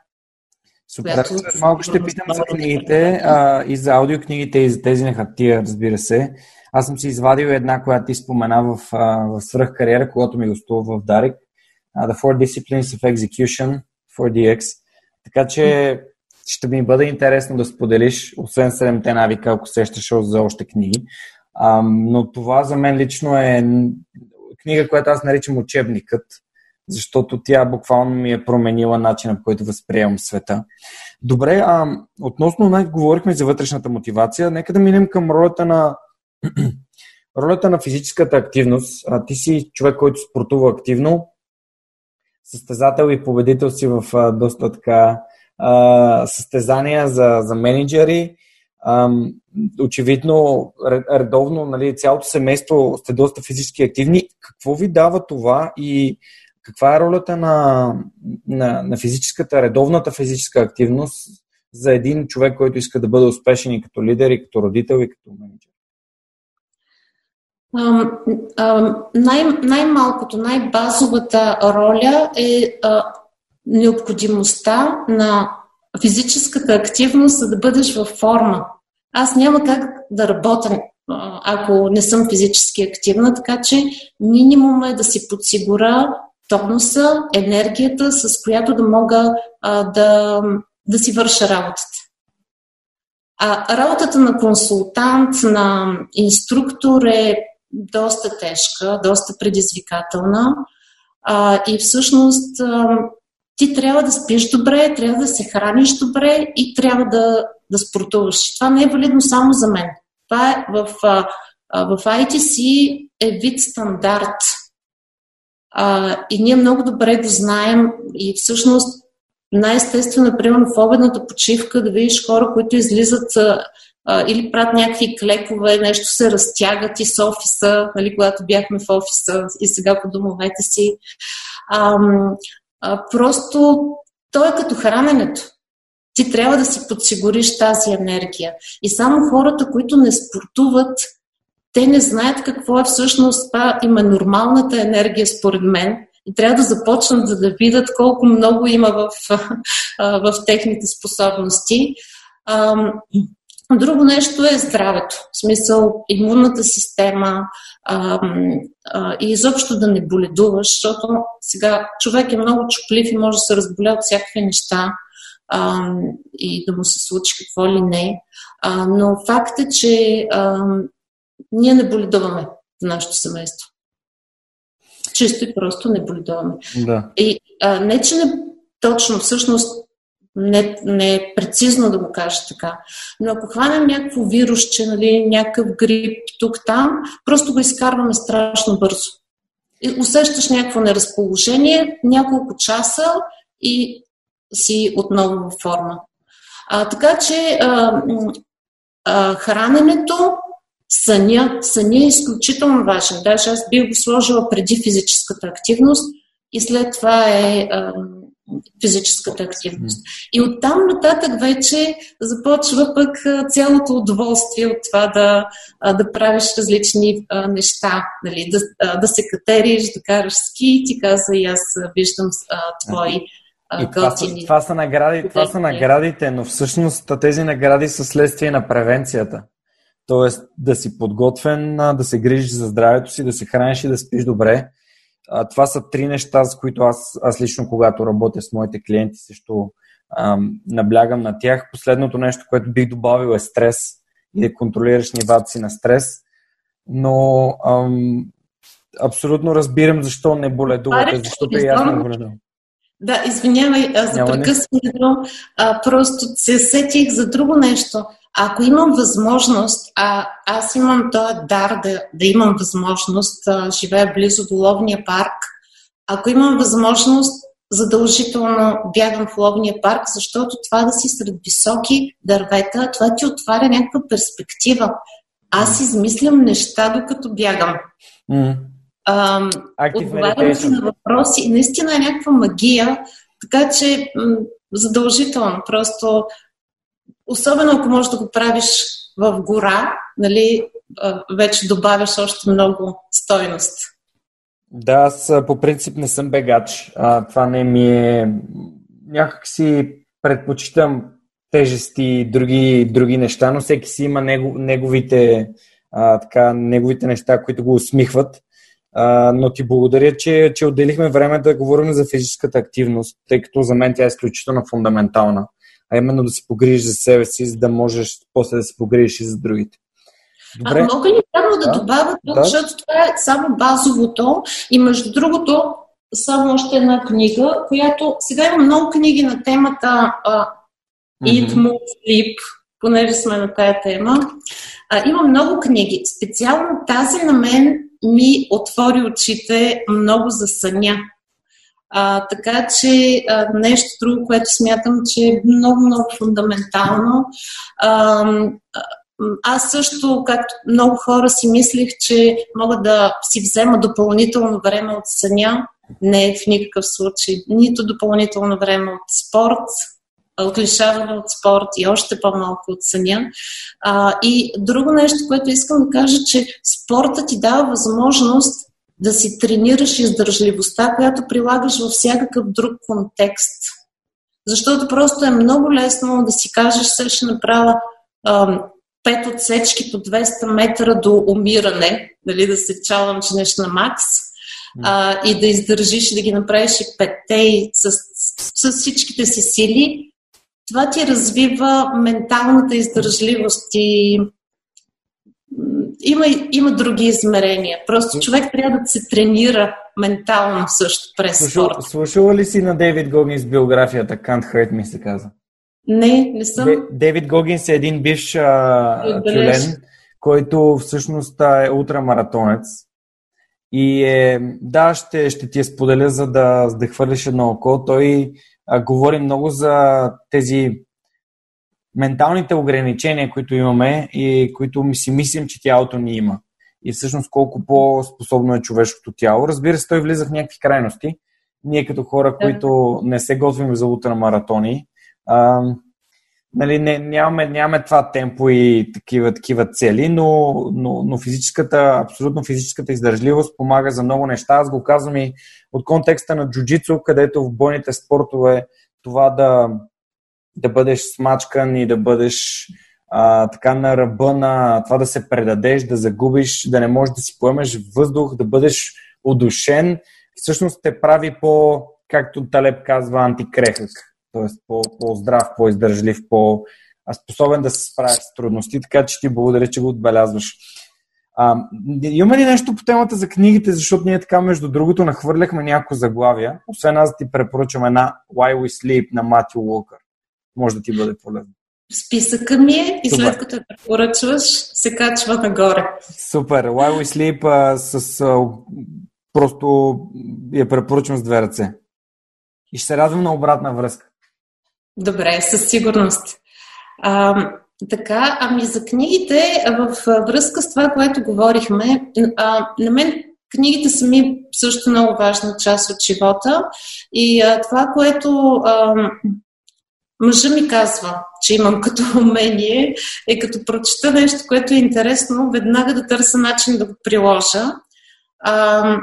Супер. Която... Малко ще питам за книгите, а, и за аудиокнигите, и за тези на хартия, разбира се. Аз съм си извадил една, която ти спомена в, в свръхкариера, когато ми гостува в Дарик. The Four Disciplines of Execution, 4DX. Така че ще ми бъде интересно да споделиш, освен 7-те навика, ако сещаш за още книги. А, но това за мен лично е книга, която аз наричам учебникът, защото тя буквално ми е променила начина, по който възприемам света. Добре, а, относно най- говорихме за вътрешната мотивация, нека да минем към ролята на ролята на физическата активност. А, ти си човек, който спортува активно, състезател и победител си в а, доста така а, състезания за, за менеджери. А, очевидно, редовно, нали, цялото семейство сте доста физически активни. Какво ви дава това и каква е ролята на, на, на физическата, редовната физическа активност за един човек, който иска да бъде успешен и като лидер, и като родител, и като менеджер?
Най- най-малкото, най-базовата роля е а, необходимостта на физическата активност, за да бъдеш във форма. Аз няма как да работя, ако не съм физически активна, така че минимум е да си подсигуря тонуса, енергията, с която да мога а, да, да си върша работата. А работата на консултант, на инструктор е доста тежка, доста предизвикателна. А, и всъщност а, ти трябва да спиш добре, трябва да се храниш добре и трябва да, да спортуваш. Това не е валидно само за мен. Това е в, в ITC е вид стандарт. А, и ние много добре го знаем и всъщност най-естествено, примерно в обедната почивка, да видиш хора, които излизат или правят някакви клекове, нещо се разтягат и с офиса, нали, когато бяхме в офиса и сега по домовете си. А, а, просто то е като храненето. Ти трябва да си подсигуриш тази енергия. И само хората, които не спортуват, те не знаят какво е всъщност това има нормалната енергия, според мен. И трябва да започнат за да видят колко много има в, в техните способности. Друго нещо е здравето. В смисъл, имунната система, а, а, и изобщо да не боледуваш, защото сега човек е много чуплив и може да се разболя от всякакви неща а, и да му се случи какво ли не. А, но факт е, че а, ние не боледуваме в нашето семейство. Чисто и просто не боледуваме.
Да.
И а, не, че не точно, всъщност не, не е прецизно да го кажа така. Но ако хванем някакво вирусче, нали, някакъв грип тук-там, просто го изкарваме страшно бързо. И усещаш някакво неразположение, няколко часа и си отново във форма. А, така че а, а, храненето, съня, съня е изключително важен. Даже аз бих го сложила преди физическата активност и след това е а, физическата активност. И оттам нататък вече започва пък цялото удоволствие от това да, да правиш различни неща, нали? да, да се катериш, да караш ски. Ти каза и аз виждам твои
и това са, това, са награди, това са наградите, но всъщност тези награди са следствие на превенцията. Тоест да си подготвен, да се грижиш за здравето си, да се храниш и да спиш добре. А, това са три неща, с които аз, аз лично, когато работя с моите клиенти, също ам, наблягам на тях. Последното нещо, което бих добавил е стрес и да контролираш нивата си на стрес. Но ам, абсолютно разбирам защо не боледувате, защото и аз не боледувам.
Да, извинявай за прекъсването. Просто се сетих за друго нещо. Ако имам възможност, а аз имам този дар да, да имам възможност, да живея близо до ловния парк, ако имам възможност, задължително бягам в ловния парк, защото това да си сред високи дървета, това ти отваря някаква перспектива. Аз измислям неща, докато бягам.
Mm.
Отговарям си на въпроси. Наистина е някаква магия, така че м- задължително. Просто, особено ако можеш да го правиш в гора, нали, вече добавяш още много стойност.
Да, аз по принцип не съм бегач. А, това не ми е... Някак си предпочитам тежести и други, други неща, но всеки си има него, неговите, а, така, неговите неща, които го усмихват. А, но ти благодаря, че, че отделихме време да говорим за физическата активност, тъй като за мен тя е изключително фундаментална. А именно да се погрижиш за себе си, за да можеш после да се погрижиш и за другите.
Добре. А мога ли само да, да добавя тук, да. защото това е само базовото и между другото само още една книга, която сега има много книги на темата uh, Eat. Move, Sleep, понеже сме на тая тема. А, има много книги. Специално тази на мен ми отвори очите много за съня. А, така че а, нещо друго, което смятам, че е много, много фундаментално. А, аз също, както много хора си мислих, че мога да си взема допълнително време от съня. Не в никакъв случай. Нито допълнително време от спорт, от лишаване от спорт и още по-малко от съня. А, и друго нещо, което искам да кажа, че спорта ти дава възможност да си тренираш издържливостта, която прилагаш във всякакъв друг контекст. Защото просто е много лесно да си кажеш, сега ще направя пет отсечки по 200 метра до умиране, нали, да се чаленджнеш на макс а, и да издържиш и да ги направиш и петте и с, с всичките си сили, това ти развива менталната издържливост и има, има други измерения. Просто човек трябва да се тренира ментално също през Слушал, спорта.
Слушала ли си на Дейвид Гогинс биографията Can't Hurt Me се каза?
Не, не съм.
Дейвид Гогинс е един бивш тюлен, който всъщност е ултрамаратонец. И е, да, ще, ще ти я споделя, за да, за да хвърлиш едно око. Той а, говори много за тези менталните ограничения, които имаме и които си мислим, че тялото ни има. И всъщност колко по-способно е човешкото тяло. Разбира се, той влиза в някакви крайности. Ние като хора, които не се готвим за ултрамаратони, а, нали, не, нямаме, нямаме това темпо и такива, такива цели, но, но, но физическата, абсолютно физическата издържливост помага за много неща. Аз го казвам и от контекста на джуджицу, където в бойните спортове това да, да бъдеш смачкан и да бъдеш а, така на ръба на това да се предадеш, да загубиш, да не можеш да си поемеш въздух, да бъдеш удушен, всъщност те прави по, както Талеб казва, антикрехък т.е. по-здрав, по-издържлив, по-способен да се справя с трудности, така че ти благодаря, че го отбелязваш. А, има ли нещо по темата за книгите, защото ние така, между другото, нахвърляхме някои заглавия. Освен аз ти препоръчам една Why We Sleep на Матю Уолкър. Може да ти бъде полезно.
Списъка ми е и Супер. след като я препоръчваш, се качва нагоре.
Супер. Why We Sleep а, с, а, просто я препоръчвам с две ръце. И ще се радвам на обратна връзка.
Добре, със сигурност. А, така, ами за книгите, в връзка с това, което говорихме, а, на мен книгите са ми също много важна част от живота и а, това, което а, мъжа ми казва, че имам като умение, е като прочета нещо, което е интересно, веднага да търся начин да го приложа, а,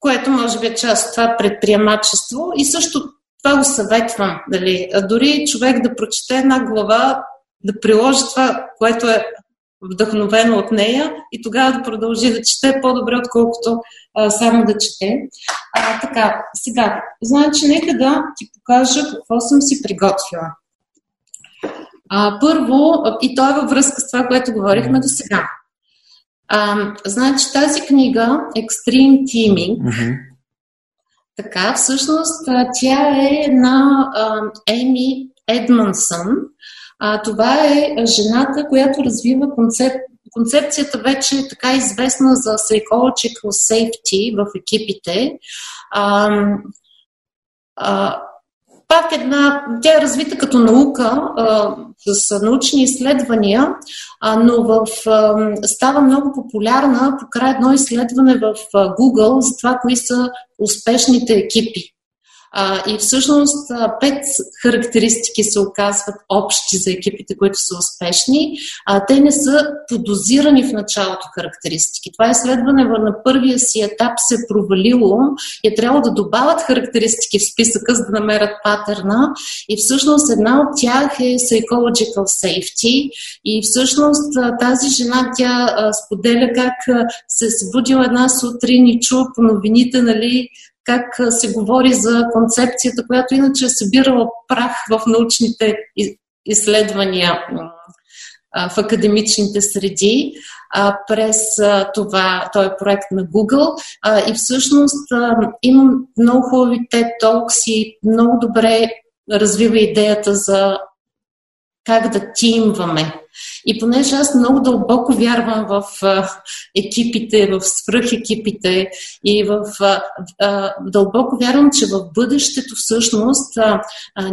което може би е част от това предприемачество и също това го съветвам. Дали. Дори човек да прочете една глава, да приложи това, което е вдъхновено от нея и тогава да продължи да чете по-добре, отколкото а, само да чете. А, така, сега, значи, нека да ти покажа какво съм си приготвила. А, първо, и то е във връзка с това, което говорихме до сега. Значи тази книга Extreme Teaming mm-hmm. така, всъщност тя е на а, Еми Едмансън. А, това е жената, която развива концеп... концепцията вече така известна за psychological safety в екипите. А, а, пак една, тя е развита като наука, а, с научни изследвания, а, но в, а, става много популярна покрай едно изследване в а, Google за това, кои са успешните екипи. А, и всъщност пет характеристики се оказват общи за екипите, които са успешни. А, те не са подозирани в началото характеристики. Това изследване на първия си етап се е провалило и е трябвало да добавят характеристики в списъка, за да намерят патерна. И всъщност една от тях е psychological safety. И всъщност тази жена, тя споделя как се е събудила една сутрин и чу по новините, нали, как се говори за концепцията, която иначе е събирала прах в научните изследвания в академичните среди през това, този проект на Google и всъщност имам много хубави TED Talks и много добре развива идеята за как да тимваме. И понеже аз много дълбоко вярвам в екипите, в свръхекипите и в дълбоко вярвам, че в бъдещето всъщност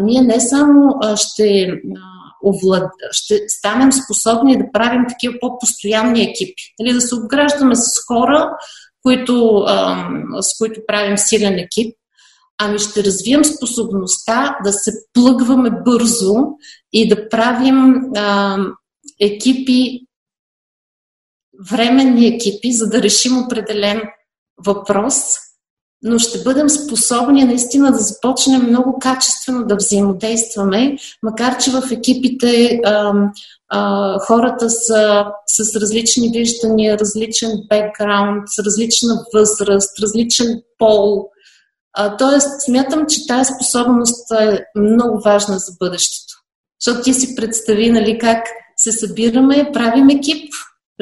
ние не само ще, овлад... ще станем способни да правим такива по-постоянни екипи, нали, да се обграждаме с хора, които, с които правим силен екип, ами ще развием способността да се плъгваме бързо и да правим а, екипи, временни екипи, за да решим определен въпрос, но ще бъдем способни наистина да започнем много качествено да взаимодействаме, макар че в екипите а, а, хората са с различни виждания, различен бекграунд, с различна възраст, различен пол. Тоест, смятам, че тази способност е много важна за бъдещето. Защото ти си представи нали, как се събираме, правим екип,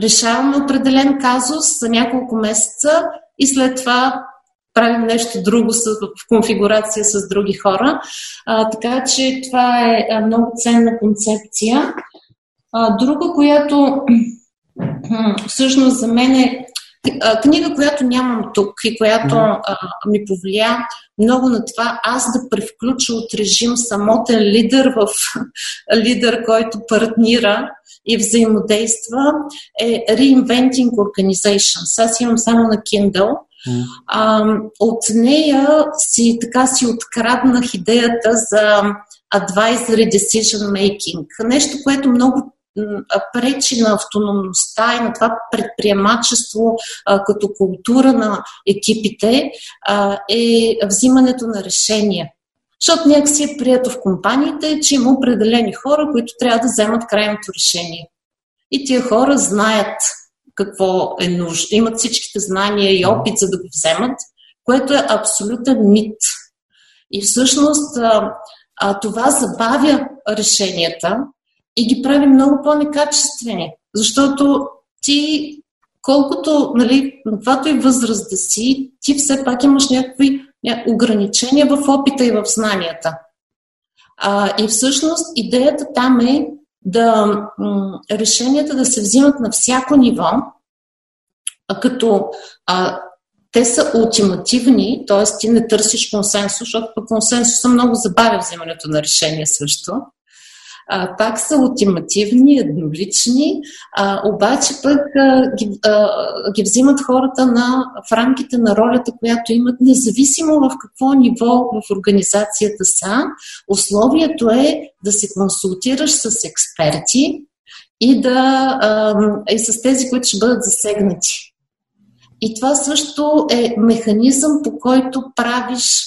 решаваме определен казус за няколко месеца и след това правим нещо друго в конфигурация с други хора. А, така че това е много ценна концепция. А, друга, която всъщност за мен е книга, която нямам тук и която а, ми повлия много на това аз да превключа от режим самотен лидер в лидер, който партнира и взаимодейства е Reinventing Organizations. Аз имам само на Kindle. А, от нея си, така си откраднах идеята за advisory decision making. Нещо, което много пречи на автономността и на това предприемачество а, като култура на екипите а, е взимането на решения. Защото някакси е прието в компаниите, че има определени хора, които трябва да вземат крайното решение. И тия хора знаят какво е нужно, имат всичките знания и опит за да го вземат, което е абсолютен мит. И всъщност а, а, това забавя решенията и ги прави много по-некачествени. Защото ти, колкото, нали, каквато и възраст да си, ти все пак имаш някакви ограничения в опита и в знанията. А, и всъщност идеята там е да м- решенията да се взимат на всяко ниво, а като а, те са ултимативни, т.е. ти не търсиш консенсус, защото по консенсуса много забавя взимането на решение също а, пак са ултимативни, еднолични, а, обаче пък а, ги, а, ги взимат хората на, в рамките на ролята, която имат, независимо в какво ниво в организацията са. Условието е да се консултираш с експерти и, да, а, и с тези, които ще бъдат засегнати. И това също е механизъм, по който правиш,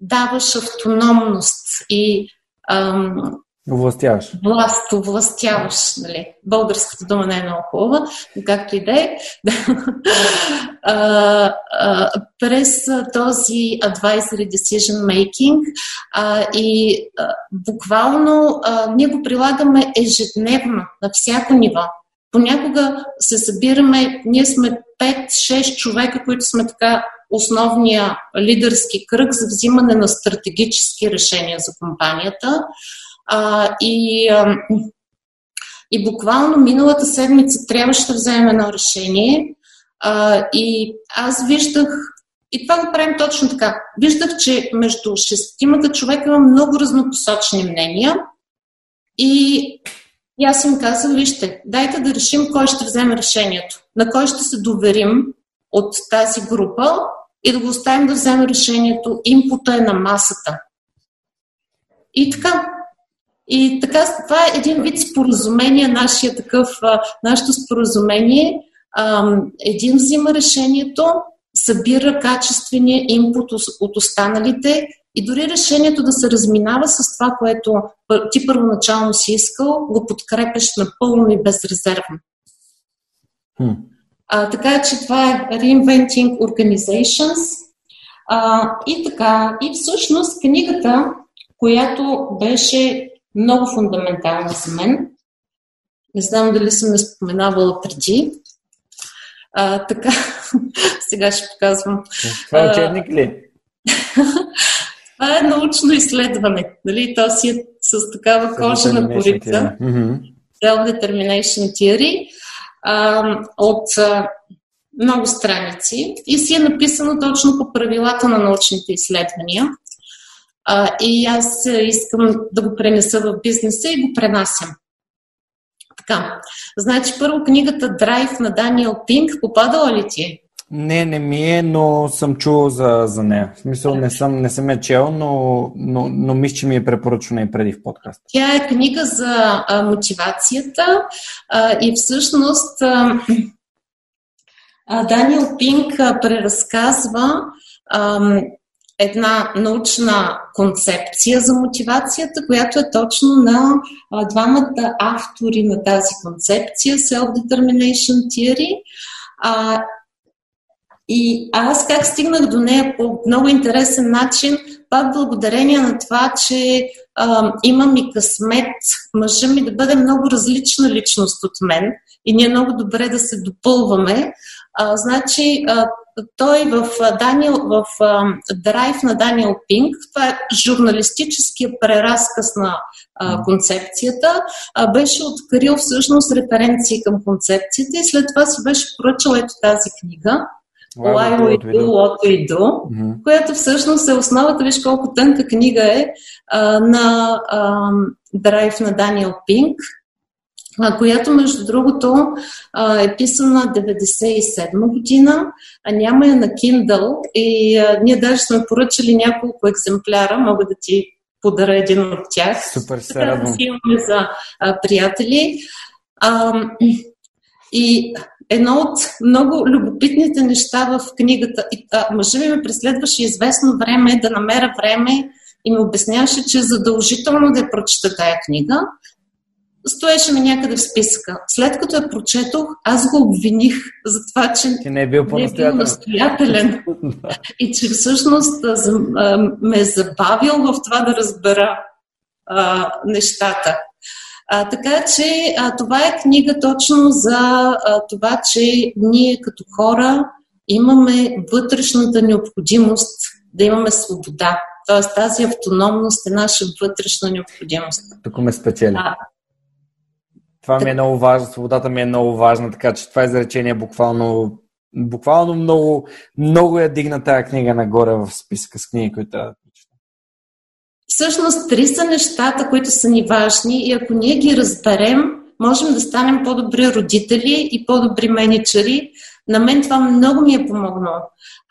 даваш автономност и ам,
Властяваш.
Власт, властяваш, нали. Българската дума не е много хубава, но както и да е. през този advisory decision making а, и а, буквално а, ние го прилагаме ежедневно на всяко ниво. Понякога се събираме, ние сме 5-6 човека, които сме така основния лидерски кръг за взимане на стратегически решения за компанията. А, и, и буквално миналата седмица трябваше да вземем едно решение. А, и аз виждах, и това го правим точно така, виждах, че между шестимата човека има много разнопосочни мнения. И, и аз им казах, вижте, дайте да решим кой ще вземе решението, на кой ще се доверим от тази група и да го оставим да вземе решението. Импута е на масата. И така, и така, това е един вид споразумение, нашия такъв, нашето споразумение. Един взима решението, събира качествения импут от останалите и дори решението да се разминава с това, което ти първоначално си искал, го подкрепеш напълно и безрезервно. А, така че това е Reinventing Organizations. А, и така, и всъщност книгата, която беше много фундаментална за мен. Не знам дали съм я споменавала преди. А, така, сега ще показвам.
Това е учебник ли?
Това е научно изследване. Нали? То си е с такава кожа на корица. Self-Determination Theory. А, от а, много страници и си е написано точно по правилата на научните изследвания. А, и аз искам да го пренеса в бизнеса и го пренасям. Така, значи първо книгата Драйв на Даниел Пинк попадала ли ти е?
Не, не ми е, но съм чул за, за нея. В смисъл не съм, не съм я чел, но, но, но мисля, че ми е препоръчена и преди в подкаст.
Тя е книга за а, мотивацията а, и всъщност а, а, Даниел Пинк а, преразказва а, една научна концепция за мотивацията, която е точно на двамата автори на тази концепция, Self-Determination Theory. А, и аз как стигнах до нея по много интересен начин, пак благодарение на това, че а, имам и късмет мъжа ми да бъде много различна личност от мен и ние много добре да се допълваме. А, значи, а, той в, Даниел, в драйв на Даниел Пинк, това е журналистическия преразказ на а, концепцията, а, беше открил всъщност референции към концепцията и след това си беше поръчал ето тази книга. We do what we do, mm-hmm. която всъщност е основата, виж колко тънка книга е а, на а, драйв на Даниел Пинк която между другото е писана 97 година, а няма я на Kindle и ние даже сме поръчали няколко екземпляра, мога да ти подаря един от тях.
Супер, се радвам.
имаме за а, приятели. А, и едно от много любопитните неща в книгата, и, а, мъжа ми ме преследваше известно време да намеря време и ми обясняваше, че е задължително да я прочета тая книга, стоеше ми някъде в списъка. След като я прочетох, аз го обвиних за това, че
Ти не е бил,
не е бил настоятелен и че всъщност ме е забавил в това да разбера а, нещата. А, така че а, това е книга точно за а, това, че ние като хора имаме вътрешната необходимост да имаме свобода. Тоест тази автономност е наша вътрешна необходимост.
Тук ме спечели. А, това ми е много важно, свободата ми е много важна, така че това изречение буквално, буквално много, много я дигна тази книга нагоре в списка с книги, които трябва да прочета.
Всъщност, три са нещата, които са ни важни и ако ние ги разберем, можем да станем по-добри родители и по-добри менеджери. На мен това много ми е помогнало.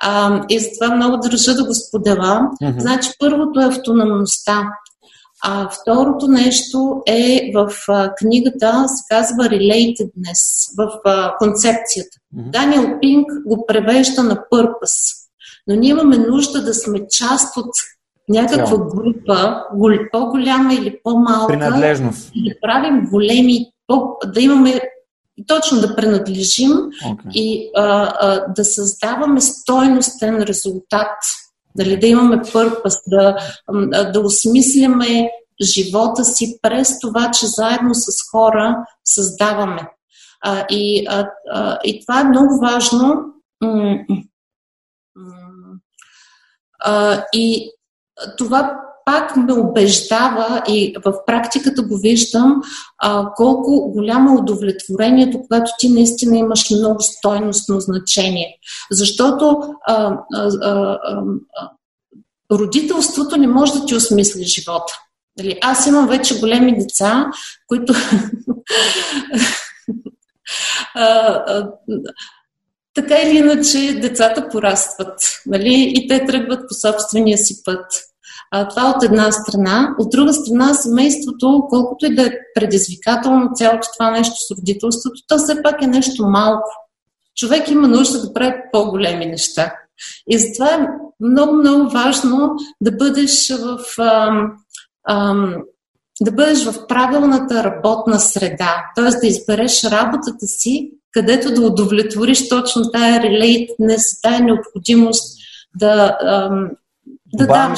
А, и затова много държа да го споделя. Mm-hmm. Значи, първото е автономността. А второто нещо е в а, книгата, се казва Relatedness, в а, концепцията. Mm-hmm. Даниел Пинк го превежда на purpose. Но ние имаме нужда да сме част от някаква група, по-голяма или по-малка,
принадлежност.
И да правим големи, да имаме точно да принадлежим okay. и а, а, да създаваме стойностен резултат. Нали, да имаме пърпас, да, да осмисляме живота си през това, че заедно с хора създаваме. А, и, а, а, и това е много важно. А, и това пак ме убеждава и в практиката го виждам а, колко голямо е удовлетворението, когато ти наистина имаш много стойностно значение. Защото а, а, а, родителството не може да ти осмисли живота. Дали? Аз имам вече големи деца, които така или иначе децата порастват нали? и те тръгват по собствения си път. А, това от една страна. От друга страна, семейството, колкото и да е предизвикателно цялото това нещо с родителството, то все пак е нещо малко. Човек има нужда да прави по-големи неща. И затова е много, много важно да бъдеш в. Ам, ам, да бъдеш в правилната работна среда, т.е. да избереш работата си, където да удовлетвориш точно тая релейтнес, тая необходимост да, ам, да добавям,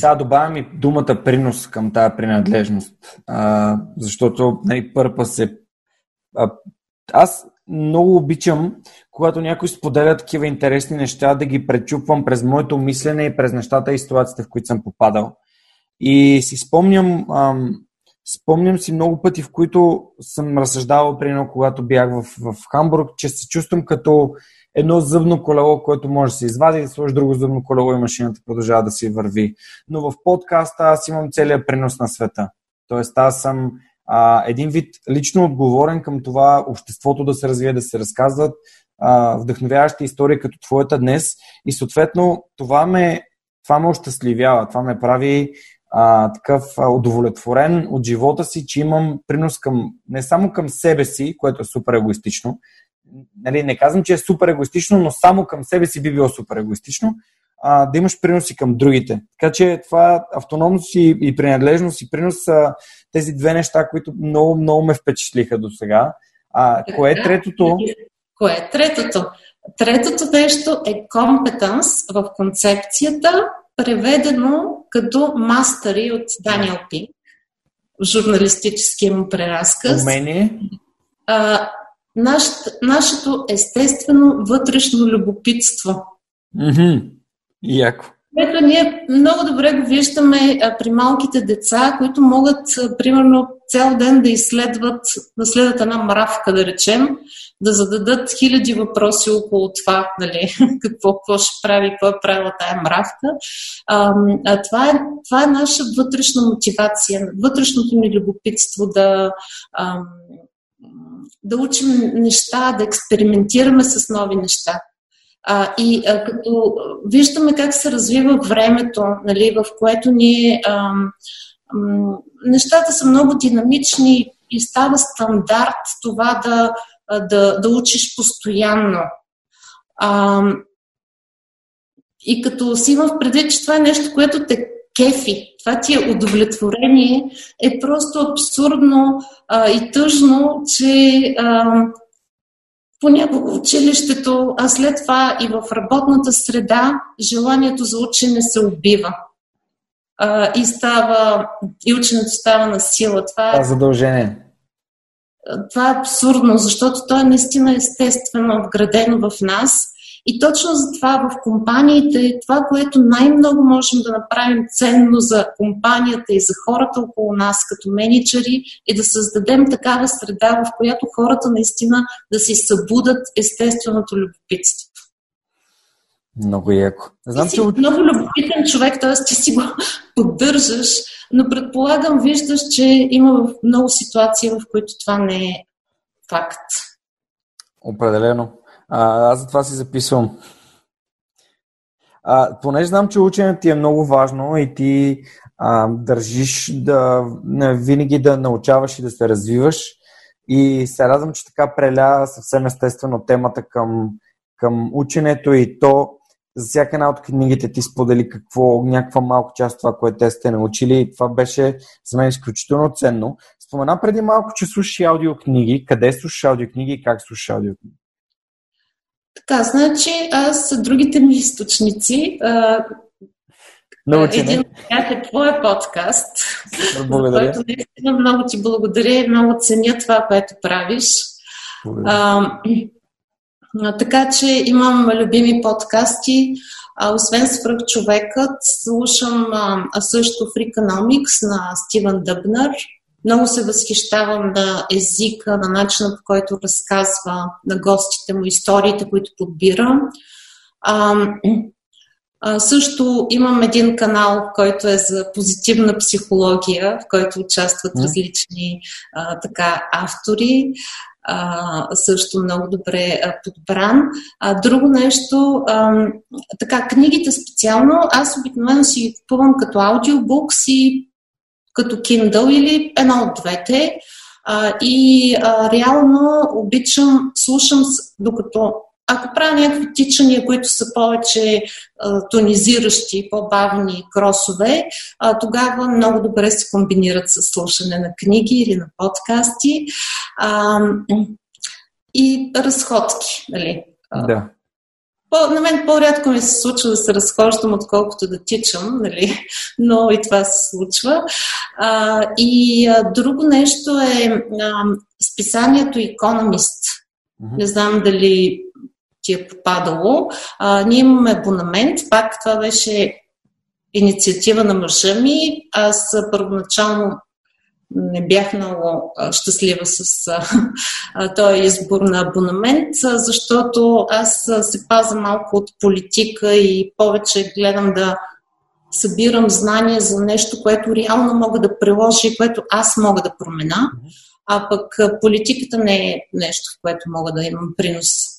Да, добавям и думата принос към тази принадлежност, а, защото най пърпа се... А, аз много обичам, когато някой споделя такива интересни неща, да ги пречупвам през моето мислене и през нещата и ситуациите, в които съм попадал. И си спомням, ам, спомням си много пъти, в които съм разсъждавал, примерно, когато бях в, в Хамбург, че се чувствам като едно зъбно колело, което може да се извади, да сложи друго зъбно колело и машината продължава да си върви. Но в подкаста аз имам целият принос на света. Тоест аз съм а, един вид лично отговорен към това обществото да се развие, да се разказват а, вдъхновяващи истории като твоята днес и съответно това ме, това ме ощастливява, това ме прави а, такъв а, удовлетворен от живота си, че имам принос към, не само към себе си, което е супер егоистично, нали, не казвам, че е супер егоистично, но само към себе си би било супер егоистично, а, да имаш принос и към другите. Така че това автономност и, и принадлежност и принос са тези две неща, които много, много ме впечатлиха до сега. А, кое е третото?
Кое е третото? Третото нещо е компетенс в концепцията, преведено като мастери от Даниел Пинк журналистическия му преразказ.
Умение?
А, нашето, нашето естествено вътрешно любопитство.
Mm-hmm. Яко.
Ето ние много добре го виждаме а, при малките деца, които могат, а, примерно, цял ден да изследват, да следят една мравка, да речем, да зададат хиляди въпроси около това, нали, какво, какво ще прави, какво е правила тая мравка. А, а това, е, това е наша вътрешна мотивация, вътрешното ни любопитство да, а, да учим неща, да експериментираме с нови неща. А, и а, като виждаме как се развива времето, нали, в което ние а, а, нещата са много динамични и става стандарт това да, да, да учиш постоянно. А, и като си имам предвид, че това е нещо, което те кефи, това ти е удовлетворение, е просто абсурдно а, и тъжно, че а, понякога в училището, а след това и в работната среда, желанието за учене се убива. А, и, става, и ученето става на сила.
Това е, задължение.
Това е абсурдно, защото то е наистина естествено вградено в нас. И точно за това в компаниите, това, което най-много можем да направим ценно за компанията и за хората около нас като менеджери, е да създадем такава среда, в която хората наистина да си събудат естественото любопитство.
Много яко.
Знам, ти си че... много любопитен човек, т.е. ти си го поддържаш, но предполагам, виждаш, че има много ситуации, в които това не е факт.
Определено. А, аз за това си записвам. А, понеже знам, че ученето ти е много важно и ти а, държиш да винаги да научаваш и да се развиваш. И се радвам, че така преля съвсем естествено темата към, към ученето и то за всяка една от книгите ти сподели какво, някаква малка част от това, което те сте научили. Това беше за мен изключително ценно. Спомена преди малко, че слушаш аудиокниги. Къде слушаш аудиокниги и как слушаш аудиокниги?
Така, значи аз другите ми източници, а,
Научене.
един от тях е твоя подкаст,
Благодаря.
който наистина много ти благодаря и много ценя това, което правиш. А, така че имам любими подкасти. А, освен свръхчовекът, слушам а, също Freakonomics на Стивън Дъбнер. Много се възхищавам на езика, на начина по който разказва на гостите му историите, които подбира. А, а, също имам един канал, който е за позитивна психология, в който участват
М.
различни а, така автори. А, също много добре а, подбран. А, друго нещо, а, така, книгите специално, аз обикновено си ги купувам като аудиобукс и като Kindle или едно от двете. А, и а, реално обичам, слушам, докато ако правя някакви тичания, които са повече а, тонизиращи, по-бавни кросове, а, тогава много добре се комбинират с слушане на книги или на подкасти. А, и разходки, нали?
Да.
По, на мен по-рядко ми се случва да се разхождам, отколкото да тичам, нали? но и това се случва. А, и а, друго нещо е а, списанието Economist. Не знам дали ти е попадало. А, ние имаме абонамент, пак това беше инициатива на мъжа ми. Аз първоначално не бях много щастлива с този избор на абонамент, защото аз се паза малко от политика и повече гледам да събирам знания за нещо, което реално мога да приложа и което аз мога да променя, а пък политиката не е нещо, в което мога да имам принос.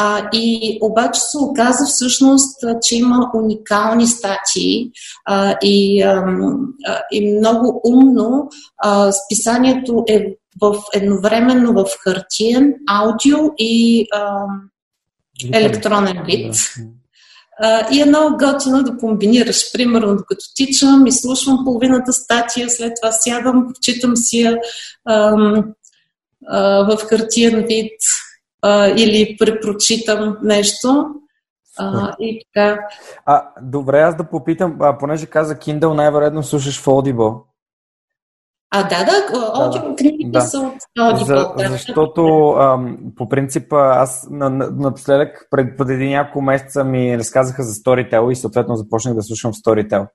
А, и обаче се оказа всъщност, а, че има уникални статии а, и, а, и много умно а, списанието е в, едновременно в хартиен, аудио и ам, електронен вид. А, и е много готино да комбинираш. Примерно, докато тичам, изслушвам половината статия, след това сядам, читам си я ам, а, в хартиен вид а, или препрочитам нещо. А, и така.
А, добре, аз да попитам, а, понеже каза Kindle, най-вероятно слушаш в Audible.
А, да, да, аудиокнигите
да.
са от Audible.
За,
да.
защото ам, по принцип аз на, на, напоследък пред, преди няколко месеца ми разказаха за Storytel и съответно започнах да слушам Storytel.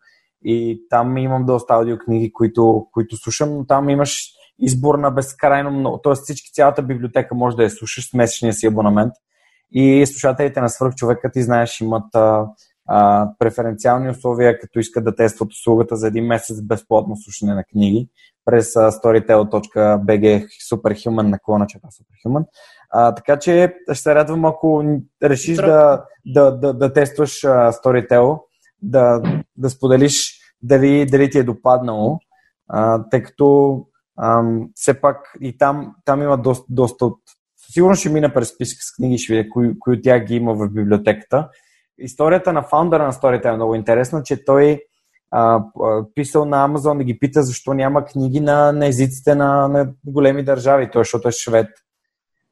И там имам доста аудиокниги, които, които слушам, но там имаш избор на безкрайно много. Тоест всички, цялата библиотека може да я слушаш с месечния си абонамент. И слушателите на Свърхчовека, ти знаеш, имат а, а, преференциални условия, като искат да тестват услугата за един месец безплатно слушане на книги през а, storytel.bg superhuman наклона чета superhuman. А, така че ще се радвам, ако решиш да, да, да, да тестваш а, Storytel, да, да споделиш дали, дали ти е допаднало, а, тъй като ам, все пак и там, там има доста, доста от... Сигурно ще мина през списък с книги, ще видя кои, кои от тях ги има в библиотеката. Историята на фаундъра на Storytel е много интересна, че той а, писал на Амазон да ги пита защо няма книги на, на езиците на, на големи държави, той, защото е швед.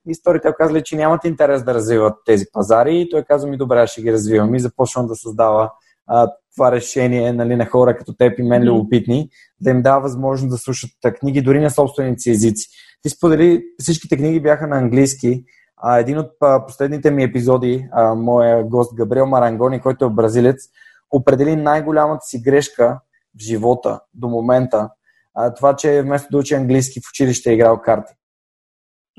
И Storytel казали, че нямат интерес да развиват тези пазари и той каза ми, добре, ще ги развивам и започвам да създава а, това решение нали, на хора като теб и мен любопитни, да им дава възможност да слушат книги дори на собствените си езици. Ти сподели, всичките книги бяха на английски. А, един от а, последните ми епизоди, а, моя гост Габриел Марангони, който е бразилец, определи най-голямата си грешка в живота до момента. А, това, че вместо да учи английски в училище е играл карти.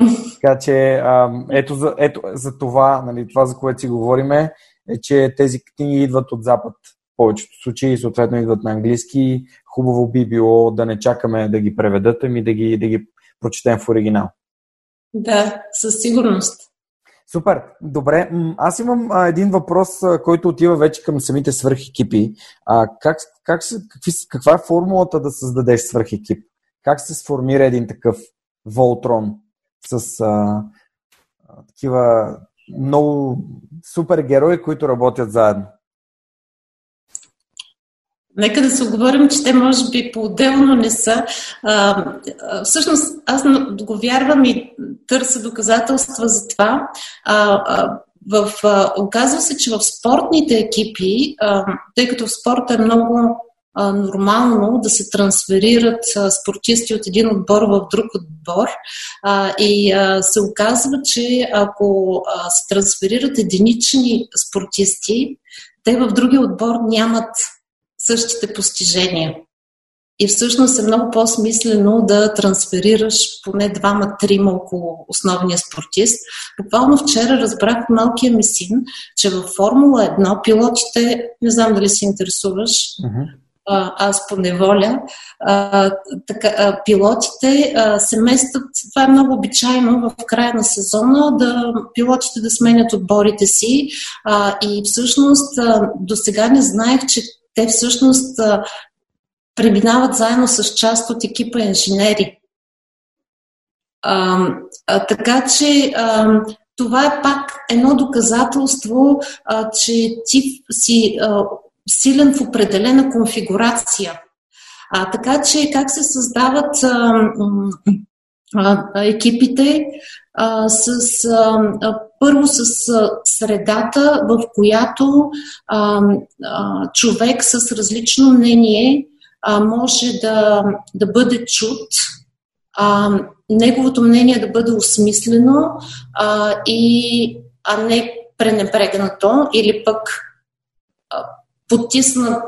Така че а, ето, за, ето за това, нали, това за което си говориме, е, че тези книги идват от Запад. В повечето случаи съответно идват на английски. Хубаво би било да не чакаме да ги преведат, ами да ги, да ги прочетем в оригинал.
Да, със сигурност.
Супер, добре. Аз имам а, един въпрос, а, който отива вече към самите свърхекипи. А, как, как се, какви, каква е формулата да създадеш свърхекип? Как се сформира един такъв Волтрон с а, а, такива много супер герои, които работят заедно.
Нека да се оговорим, че те може би по-отделно не са. А, всъщност, аз го вярвам и търся доказателства за това. А, а, в, а, оказва се, че в спортните екипи, а, тъй като в спорта е много нормално да се трансферират спортисти от един отбор в друг отбор. И се оказва, че ако се трансферират единични спортисти, те в другия отбор нямат същите постижения. И всъщност е много по-смислено да трансферираш поне двама-трима около основния спортист. Буквално вчера разбрах малкия ми син, че във Формула 1 пилотите, не знам дали се интересуваш, uh-huh аз по неволя, пилотите а, се местят, това е много обичайно в края на сезона, да пилотите да сменят отборите си и всъщност до сега не знаех, че те всъщност преминават заедно с част от екипа инженери. А, а, така че а, това е пак едно доказателство, а, че ти си а, силен в определена конфигурация. А, така че как се създават а, а, екипите а, с а, първо с а, средата, в която а, а, човек с различно мнение а, може да, да бъде чут, а, неговото мнение да бъде осмислено, а, и, а не пренебрегнато или пък потиснат.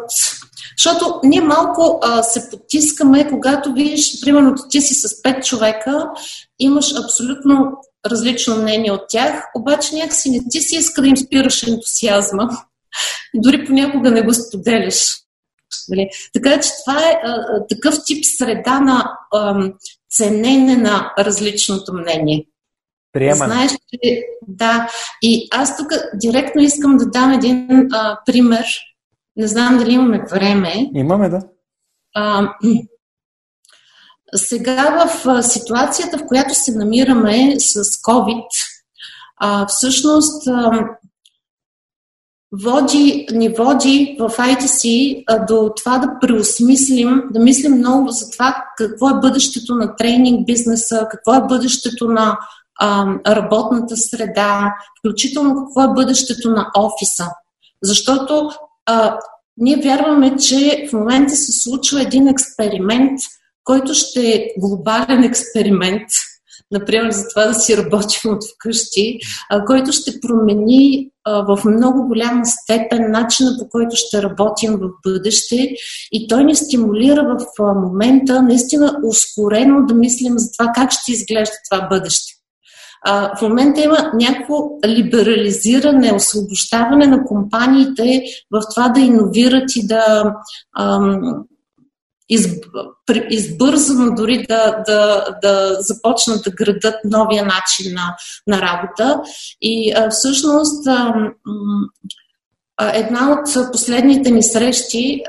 Защото ние малко а, се потискаме, когато видиш, примерно, ти си с пет човека, имаш абсолютно различно мнение от тях, обаче някакси не ти си иска да им спираш ентусиазма. И дори понякога не го споделяш. Нали? Така че това е а, такъв тип среда на а, ценене на различното мнение.
Приемане.
Знаеш, че да. И аз тук директно искам да дам един а, пример. Не знам дали имаме време.
Имаме, да. А,
сега в ситуацията, в която се намираме с COVID, а, всъщност а, води, ни води в ITC а, до това да преосмислим, да мислим много за това какво е бъдещето на тренинг бизнеса, какво е бъдещето на а, работната среда, включително какво е бъдещето на офиса. Защото а, ние вярваме, че в момента се случва един експеримент, който ще е глобален експеримент, например за това да си работим от вкъщи, а, който ще промени в много голяма степен начина по който ще работим в бъдеще и той ни стимулира в момента наистина ускорено да мислим за това как ще изглежда това бъдеще. В момента има някакво либерализиране, освобождаване на компаниите в това да иновират и да ам, из, избързано дори да, да, да започнат да градат новия начин на, на работа. И всъщност една от последните ми срещи,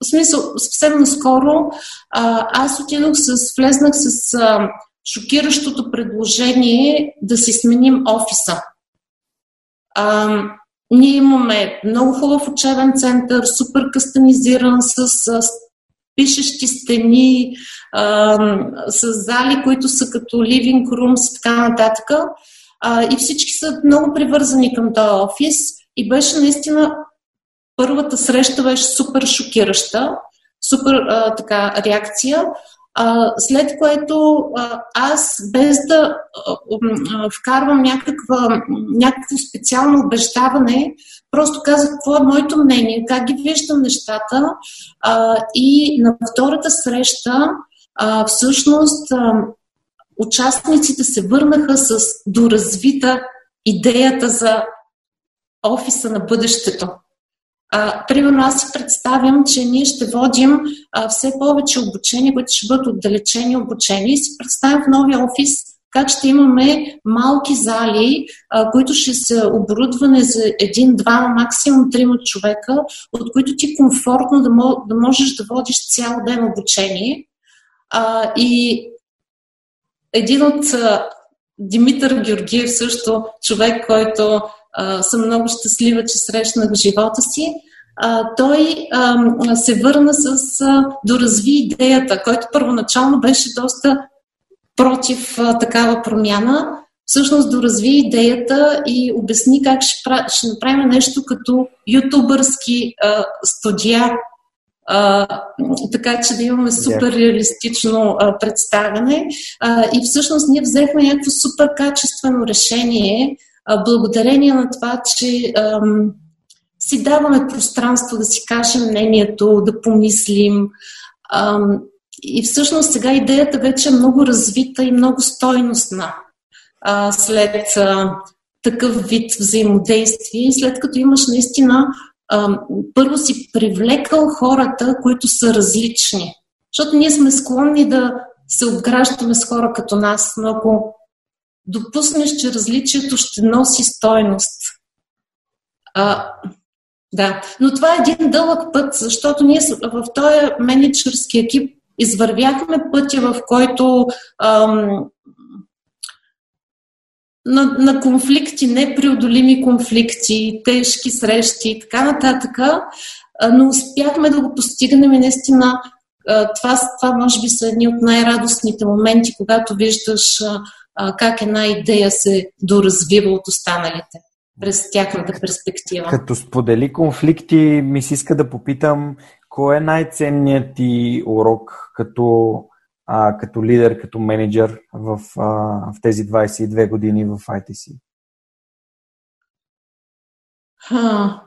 в смисъл, съвсем наскоро, аз отидох с, влезнах с а, шокиращото предложение да си сменим офиса. А, ние имаме много хубав учебен център, супер кастомизиран с, с пишещи стени, а, с зали, които са като living rooms и така нататък. А, и всички са много привързани към този офис. И беше наистина първата среща беше супер шокираща, супер а, така реакция. А, след което а, аз, без да а, вкарвам някаква, някакво специално убеждаване, просто казах какво е моето мнение, как ги виждам нещата. А, и на втората среща, а, всъщност, а, участниците се върнаха с доразвита идеята за офиса на бъдещето. А, примерно аз си представям, че ние ще водим а, все повече обучения, които ще бъдат отдалечени обучения и си представям в новия офис как ще имаме малки зали, а, които ще са оборудване за един, два, максимум трима човека, от които ти комфортно да, да можеш да водиш цял ден обучение. А, и един от Димитър Георгиев също, човек, който а, съм много щастлива, че срещнах в живота си. А, той а, се върна с а, доразви идеята, който първоначално беше доста против а, такава промяна. Всъщност доразви идеята и обясни как ще, ще направим нещо като ютубърски а, студия, а, така че да имаме супер реалистично а, представяне. А, и всъщност ние взехме някакво супер качествено решение, благодарение на това, че а, си даваме пространство да си кажем мнението, да помислим. А, и всъщност сега идеята вече е много развита и много стойностна а, след а, такъв вид взаимодействие, след като имаш наистина а, първо си привлекал хората, които са различни. Защото ние сме склонни да се обграждаме с хора като нас, но ако допуснеш, че различието ще носи стойност. А, да, но това е един дълъг път, защото ние в този менеджерски екип извървяхме пътя, в който ам, на, на конфликти, непреодолими конфликти, тежки срещи и така нататък, но успяхме да го постигнем и наистина това, това може би са едни от най-радостните моменти, когато виждаш как една идея се доразвива от останалите през тяхната перспектива.
Като сподели конфликти, ми се иска да попитам, кой е най-ценният ти урок като а, като лидер, като менеджер в, а, в тези 22 години в ITC?
Ха.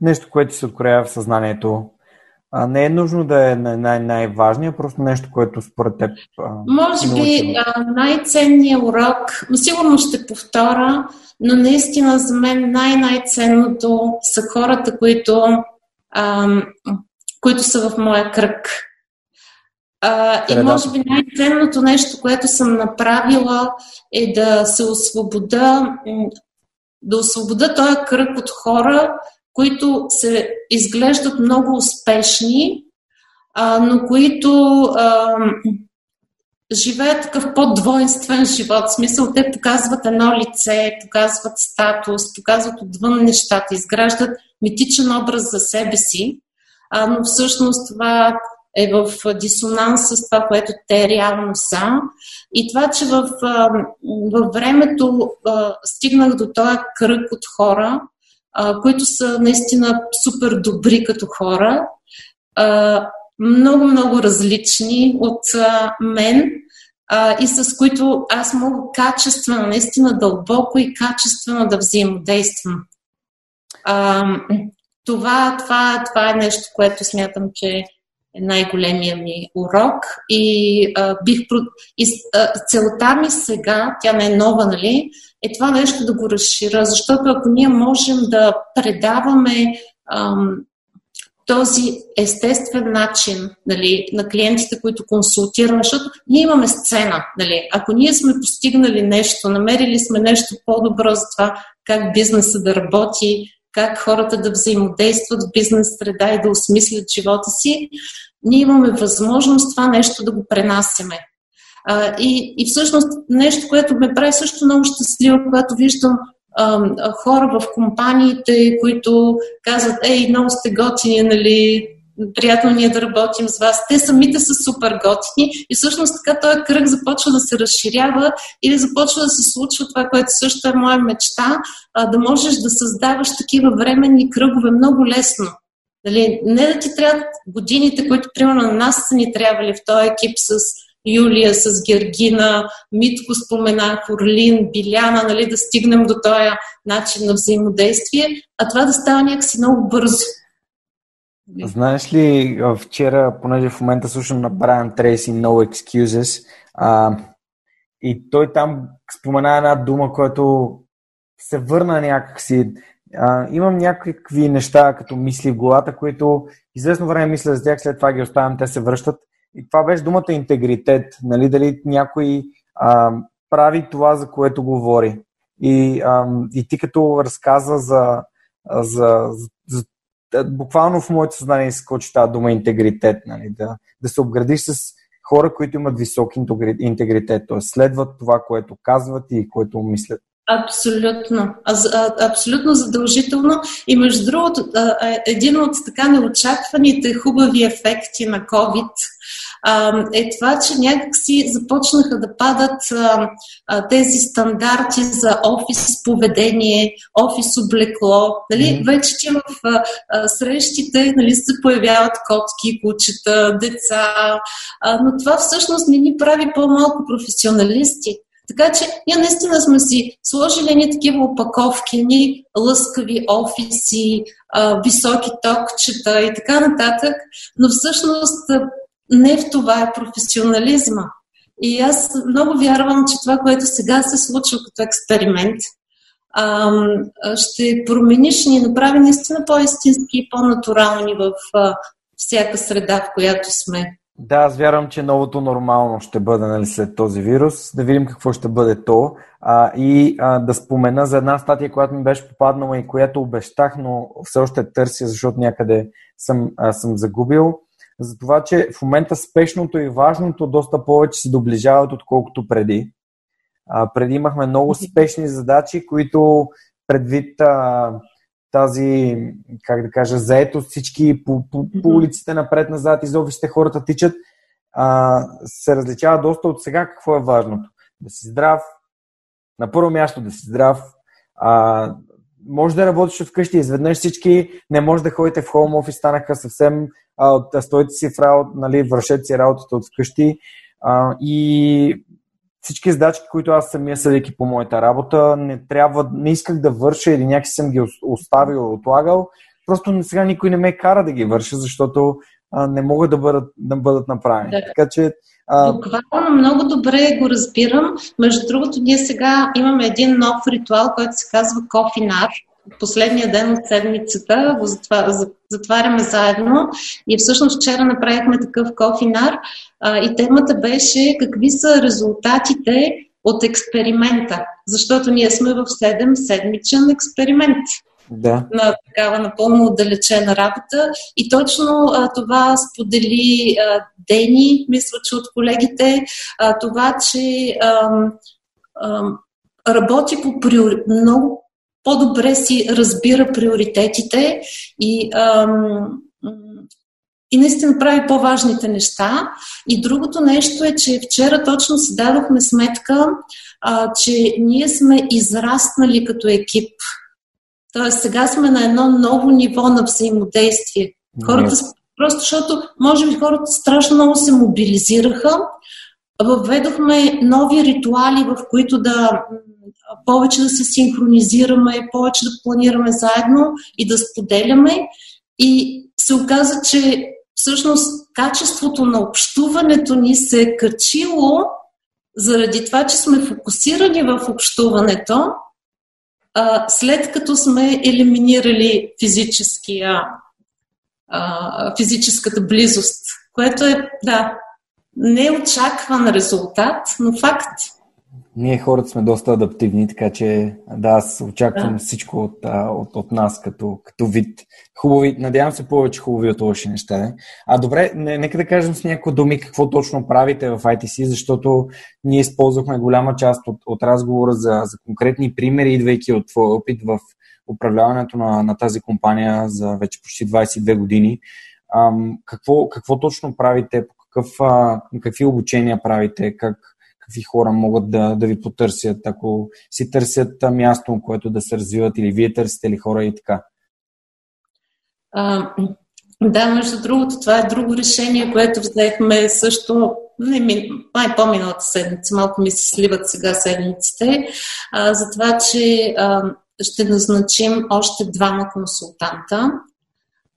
Нещо, което се откроява в съзнанието. А, не е нужно да е най- най-важният, просто нещо, което според теб. А,
Може би най-ценният урок, сигурно ще повторя, но наистина за мен най-най-ценното са хората, които, а, които са в моя кръг. А, и може би най-ценното нещо, което съм направила е да се освобода, да освобода този кръг от хора, които се изглеждат много успешни, а, но които а, живеят такъв по-двойствен живот. В смисъл, те показват едно лице, показват статус, показват отвън нещата, изграждат митичен образ за себе си, а, но всъщност това е в дисонанс с това, което те реално са. И това, че в, в времето стигнах до този кръг от хора, които са наистина супер добри като хора, много, много различни от мен и с които аз мога качествено, наистина дълбоко и качествено да взаимодействам. Това, това, това е нещо, което смятам, че е най-големия ми урок и, а, бих, и а, целта ми сега, тя не е нова, нали, е това нещо да го разширя, защото ако ние можем да предаваме ам, този естествен начин нали, на клиентите, които консултираме, защото ние имаме сцена. Нали. Ако ние сме постигнали нещо, намерили сме нещо по-добро за това как бизнеса да работи, как хората да взаимодействат в бизнес среда и да осмислят живота си, ние имаме възможност това нещо да го пренасяме. А, и, и всъщност нещо, което ме прави също много щастлива, когато виждам а, хора в компаниите, които казват, ей, много сте готини, нали, приятно ни е да работим с вас. Те самите са супер готини и всъщност така този кръг започва да се разширява или започва да се случва това, което също е моя мечта, да можеш да създаваш такива временни кръгове много лесно. Дали, не да ти трябват годините, които примерно на нас са ни трябвали в този екип с Юлия, с Гергина, Митко споменах, Орлин, Биляна, нали, да стигнем до този начин на взаимодействие, а това да става някакси много бързо.
Знаеш ли, вчера, понеже в момента слушам на Брайан Трейси No Excuses, а, и той там спомена една дума, която се върна някакси. А, имам някакви неща, като мисли в главата, които известно време мисля за тях, след това ги оставям, те се връщат. И това беше думата интегритет. Нали, дали някой а, прави това, за което говори. И, а, и ти като разказа за, за, за буквално в моето съзнание изкочи тази дума интегритет, нали, да, да се обградиш с хора, които имат висок интегритет, т.е. следват това, което казват и което мислят.
Абсолютно. Абсолютно задължително. И между другото, един от така неочакваните хубави ефекти на COVID е това, че някакси започнаха да падат тези стандарти за офис поведение, офис облекло. Нали? Mm-hmm. Вече ти в срещите нали, се появяват котки, кучета, деца, но това всъщност не ни прави по-малко професионалисти. Така че ние наистина сме си сложили ни такива опаковки, ни лъскави офиси, високи токчета и така нататък, но всъщност не в това е професионализма. И аз много вярвам, че това, което сега се случва като експеримент, ще промени, ще ни направи наистина по-истински и по-натурални в всяка среда, в която сме.
Да, аз вярвам, че новото нормално ще бъде нали, след този вирус. Да видим какво ще бъде то. А, и а, да спомена за една статия, която ми беше попаднала и която обещах, но все още търся, защото някъде съм, а, съм загубил. За това, че в момента спешното и важното доста повече се доближават, отколкото преди. А, преди имахме много спешни задачи, които предвид а, тази, как да кажа, заето всички по, по, по улиците напред-назад, из офисите хората тичат, а, се различава доста от сега какво е важното. Да си здрав, на първо място да си здрав, а, може да работиш вкъщи, изведнъж всички не може да ходите в хоум офис, станаха съвсем а, стойте си в работа, нали, вършете си работата от вкъщи а, и всички задачи, които аз самия съдейки по моята работа, не трябва, не исках да върша или някакси съм ги оставил, отлагал. Просто сега никой не ме кара да ги върша, защото а, не могат да бъдат, да бъдат направени. Да. Така че
а... Буквално много добре го разбирам. Между другото, ние сега имаме един нов ритуал, който се казва кофинар. Последния ден от седмицата го затваряме заедно и всъщност вчера направихме такъв кофинар и темата беше какви са резултатите от експеримента, защото ние сме в 7-седмичен експеримент
да.
на такава напълно отдалечена работа. И точно а, това сподели а, Дени, мисля, че от колегите, а, това, че а, а, работи по приори... много по-добре си разбира приоритетите и а, и наистина прави по-важните неща. И другото нещо е, че вчера точно си дадохме сметка, а, че ние сме израснали като екип. Тоест сега сме на едно ново ниво на взаимодействие. Хората, просто защото, може би, хората страшно много се мобилизираха. Въведохме нови ритуали, в които да повече да се синхронизираме, повече да планираме заедно и да споделяме. И се оказа, че всъщност качеството на общуването ни се е качило заради това, че сме фокусирани в общуването, а, след като сме елиминирали физическия, а, физическата близост, което е, да, неочакван резултат, но факт.
Ние хората сме доста адаптивни, така че да, аз очаквам да. всичко от, от, от нас като, като вид. Хубави, надявам се повече хубави от лоши неща. Не? А добре, не, нека да кажем с някои думи какво точно правите в ITC, защото ние използвахме голяма част от, от разговора за, за конкретни примери, идвайки от твоя опит в управляването на, на тази компания за вече почти 22 години. Ам, какво, какво точно правите, по какъв, а, какви обучения правите, как, какви хора могат да, да ви потърсят, ако си търсят място, което да се развиват или вие търсите ли хора и така?
А, да, между другото, това е друго решение, което взехме също не, май по-миналата седмица, малко ми се сливат сега седмиците, а, за това, че а, ще назначим още двама консултанта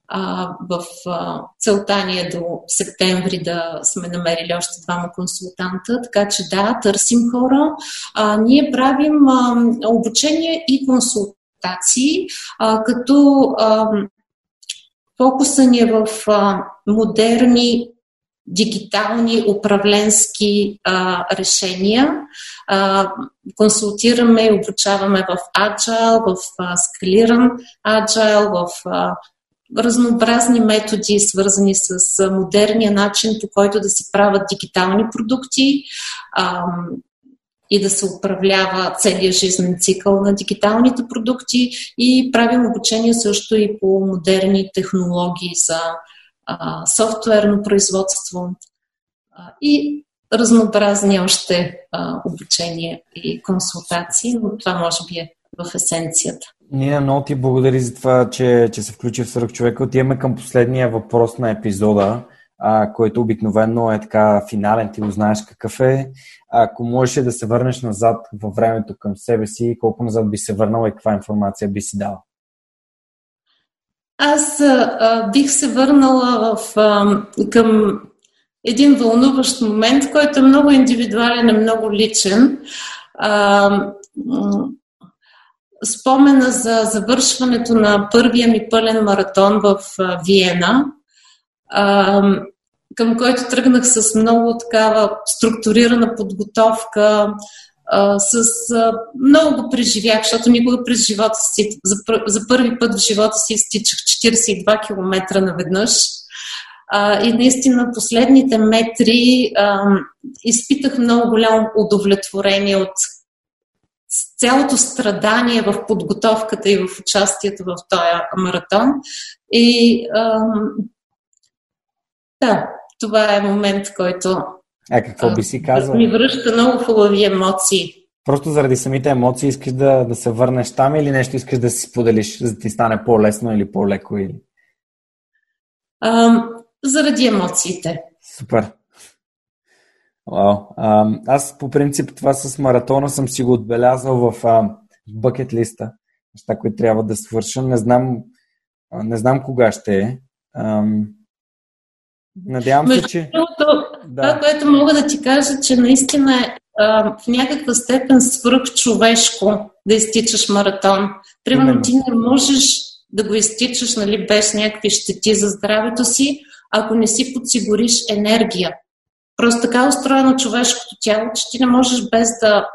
а, в а, целта ни е до септември да сме намерили още двама консултанта, така че да, търсим хора. А, ние правим а, обучение и консултации, а, като а, фокуса ни е в а, модерни дигитални управленски а, решения. А, консултираме и обучаваме в Agile, в а, скалиран Agile, в а, разнообразни методи, свързани с модерния начин, по който да се правят дигитални продукти а, и да се управлява целият жизнен цикъл на дигиталните продукти и правим обучение също и по модерни технологии за а, софтуерно производство а, и разнообразни още а, обучения и консултации, но това може би е в есенцията.
Нина, много ти благодари за това, че, че се включи в Сръх човека. Отиваме към последния въпрос на епизода, а, който обикновено е така финален, ти го знаеш какъв е. Ако можеш да се върнеш назад във времето към себе си, колко назад би се върнала и каква информация би си дала?
Аз а, бих се върнала в, а, към един вълнуващ момент, който е много индивидуален и много личен. А, спомена за завършването на първия ми пълен маратон в Виена, към който тръгнах с много такава структурирана подготовка, с много го преживях, защото никога през живота си, за, първи път в живота си изтичах 42 км наведнъж. и наистина последните метри изпитах много голямо удовлетворение от цялото страдание в подготовката и в участието в този маратон. И ам, да, това е момент, който
а какво би си казал?
Ми връща много хубави емоции.
Просто заради самите емоции искаш да, да се върнеш там или нещо искаш да си споделиш, за да ти стане по-лесно или по-леко? Или...
Ам, заради емоциите.
Супер. Вау. А, аз по принцип това с маратона съм си го отбелязал в бъкет листа. Неща, които трябва да свърша. Не знам, не знам кога ще е. Ам, надявам се, че...
Другото, да. Това, което мога да ти кажа, че наистина е а, в някаква степен свръхчовешко да изтичаш маратон. Примерно ти не можеш да го изтичаш нали, без някакви щети за здравето си, ако не си подсигуриш енергия. Просто така е устроено човешкото тяло, че ти не можеш без да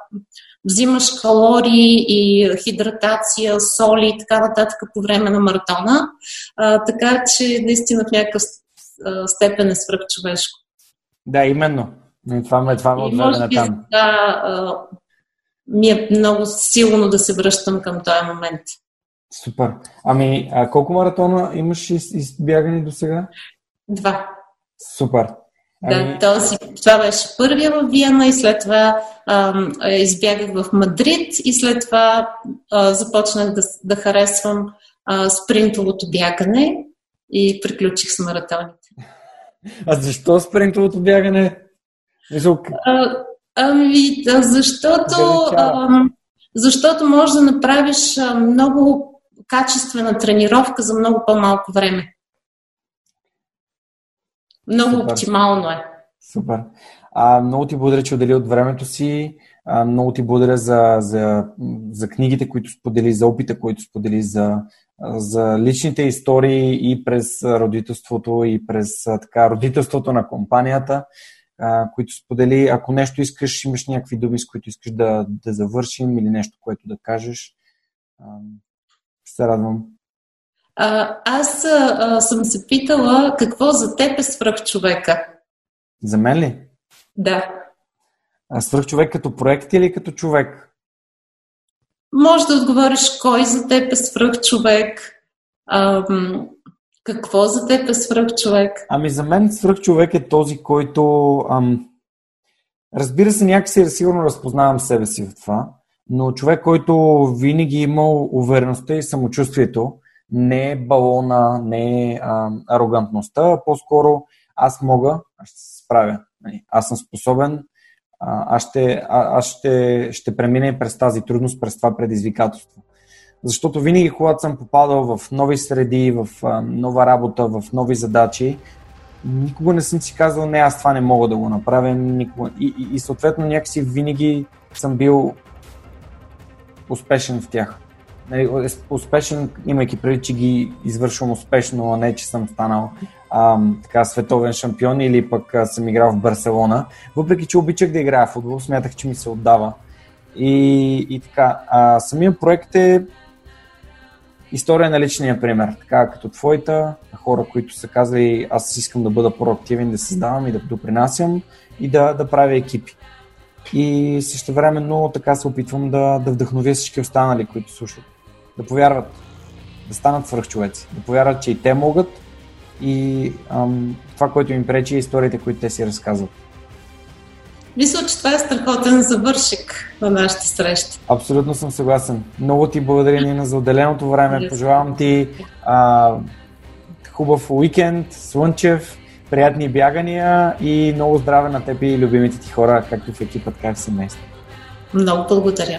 взимаш калории и хидратация, соли и така нататък по време на маратона. А, така че наистина в някакъв степен е свръхчовешко.
Да, именно. Това ме, това ме отведе на там.
Да, ми е много силно да се връщам към този момент.
Супер. Ами, а колко маратона имаш избягани до сега?
Два.
Супер.
Да, този, това беше първия в Виена и след това а, избягах в Мадрид и след това а, започнах да, да харесвам а, спринтовото бягане и приключих с маратоните.
А защо спринтовото бягане?
А, ами, да, защото, а, защото можеш да направиш много качествена тренировка за много по-малко време. Много Супер. оптимално е.
Супер. А, много ти благодаря, че отдели от времето си. А, много ти благодаря за, за, за книгите, които сподели, за опита, които сподели, за, за личните истории и през родителството, и през така, родителството на компанията, а, които сподели. Ако нещо искаш, имаш някакви думи, с които искаш да, да завършим или нещо, което да кажеш, а, се радвам.
А, аз а, съм се питала какво за теб е свръхчовека.
За мен ли?
Да.
А свръхчовек като проект или като човек?
Може да отговориш кой за теб е свръхчовек, ам, какво за теб е свръхчовек.
Ами за мен свръхчовек е този, който... Ам, разбира се, някакси сигурно разпознавам себе си в това, но човек, който винаги е имал увереността и самочувствието, не е балона, не е а, арогантността, а по-скоро аз мога, аз ще се справя. Нали, аз съм способен, аз ще, аз ще, ще премина през тази трудност, през това предизвикателство. Защото винаги, когато съм попадал в нови среди, в нова работа, в нови задачи, никога не съм си казал, не, аз това не мога да го направя. Никога. И, и, и съответно някакси винаги съм бил успешен в тях. Нали, успешен, имайки преди, че ги извършвам успешно, а не, че съм станал а, така, световен шампион или пък а, съм играл в Барселона. Въпреки, че обичах да играя в футбол, смятах, че ми се отдава. И, и така, а, самия проект е
история на личния пример, така като твоята, хора, които са казали аз искам да бъда проактивен, да създавам и да допринасям и да, да правя екипи. И също времено така се опитвам да, да вдъхновя всички останали, които слушат. Да повярват, да станат свръхчовеци, да повярват, че и те могат и ам, това, което им пречи е историите, които те си разказват.
Мисля, че това е страхотен завършик на нашата среща.
Абсолютно съм съгласен. Много ти благодаря, Нина, за отделеното време. Пожелавам ти а, хубав уикенд, слънчев, приятни бягания и много здраве на теб и любимите ти хора, както в екипът, как в семейство.
Много благодаря.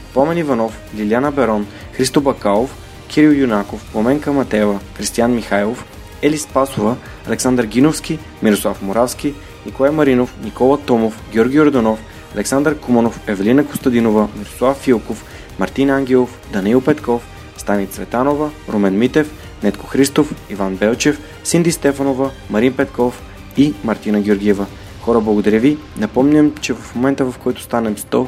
Помен Иванов, Лиляна Берон, Христо Бакалов, Кирил Юнаков, Поменка Матева, Кристиян Михайлов, Ели Спасова, Александър Гиновски, Мирослав Моравски, Николай Маринов, Никола Томов, Георги Орданов, Александър Куманов, Евелина Костадинова, Мирослав Филков, Мартин Ангелов, Даниил Петков, Стани Цветанова, Румен Митев, Нетко Христов, Иван Белчев, Синди Стефанова, Марин Петков и Мартина Георгиева. Хора, благодаря ви. Напомням, че в момента в който станем 100,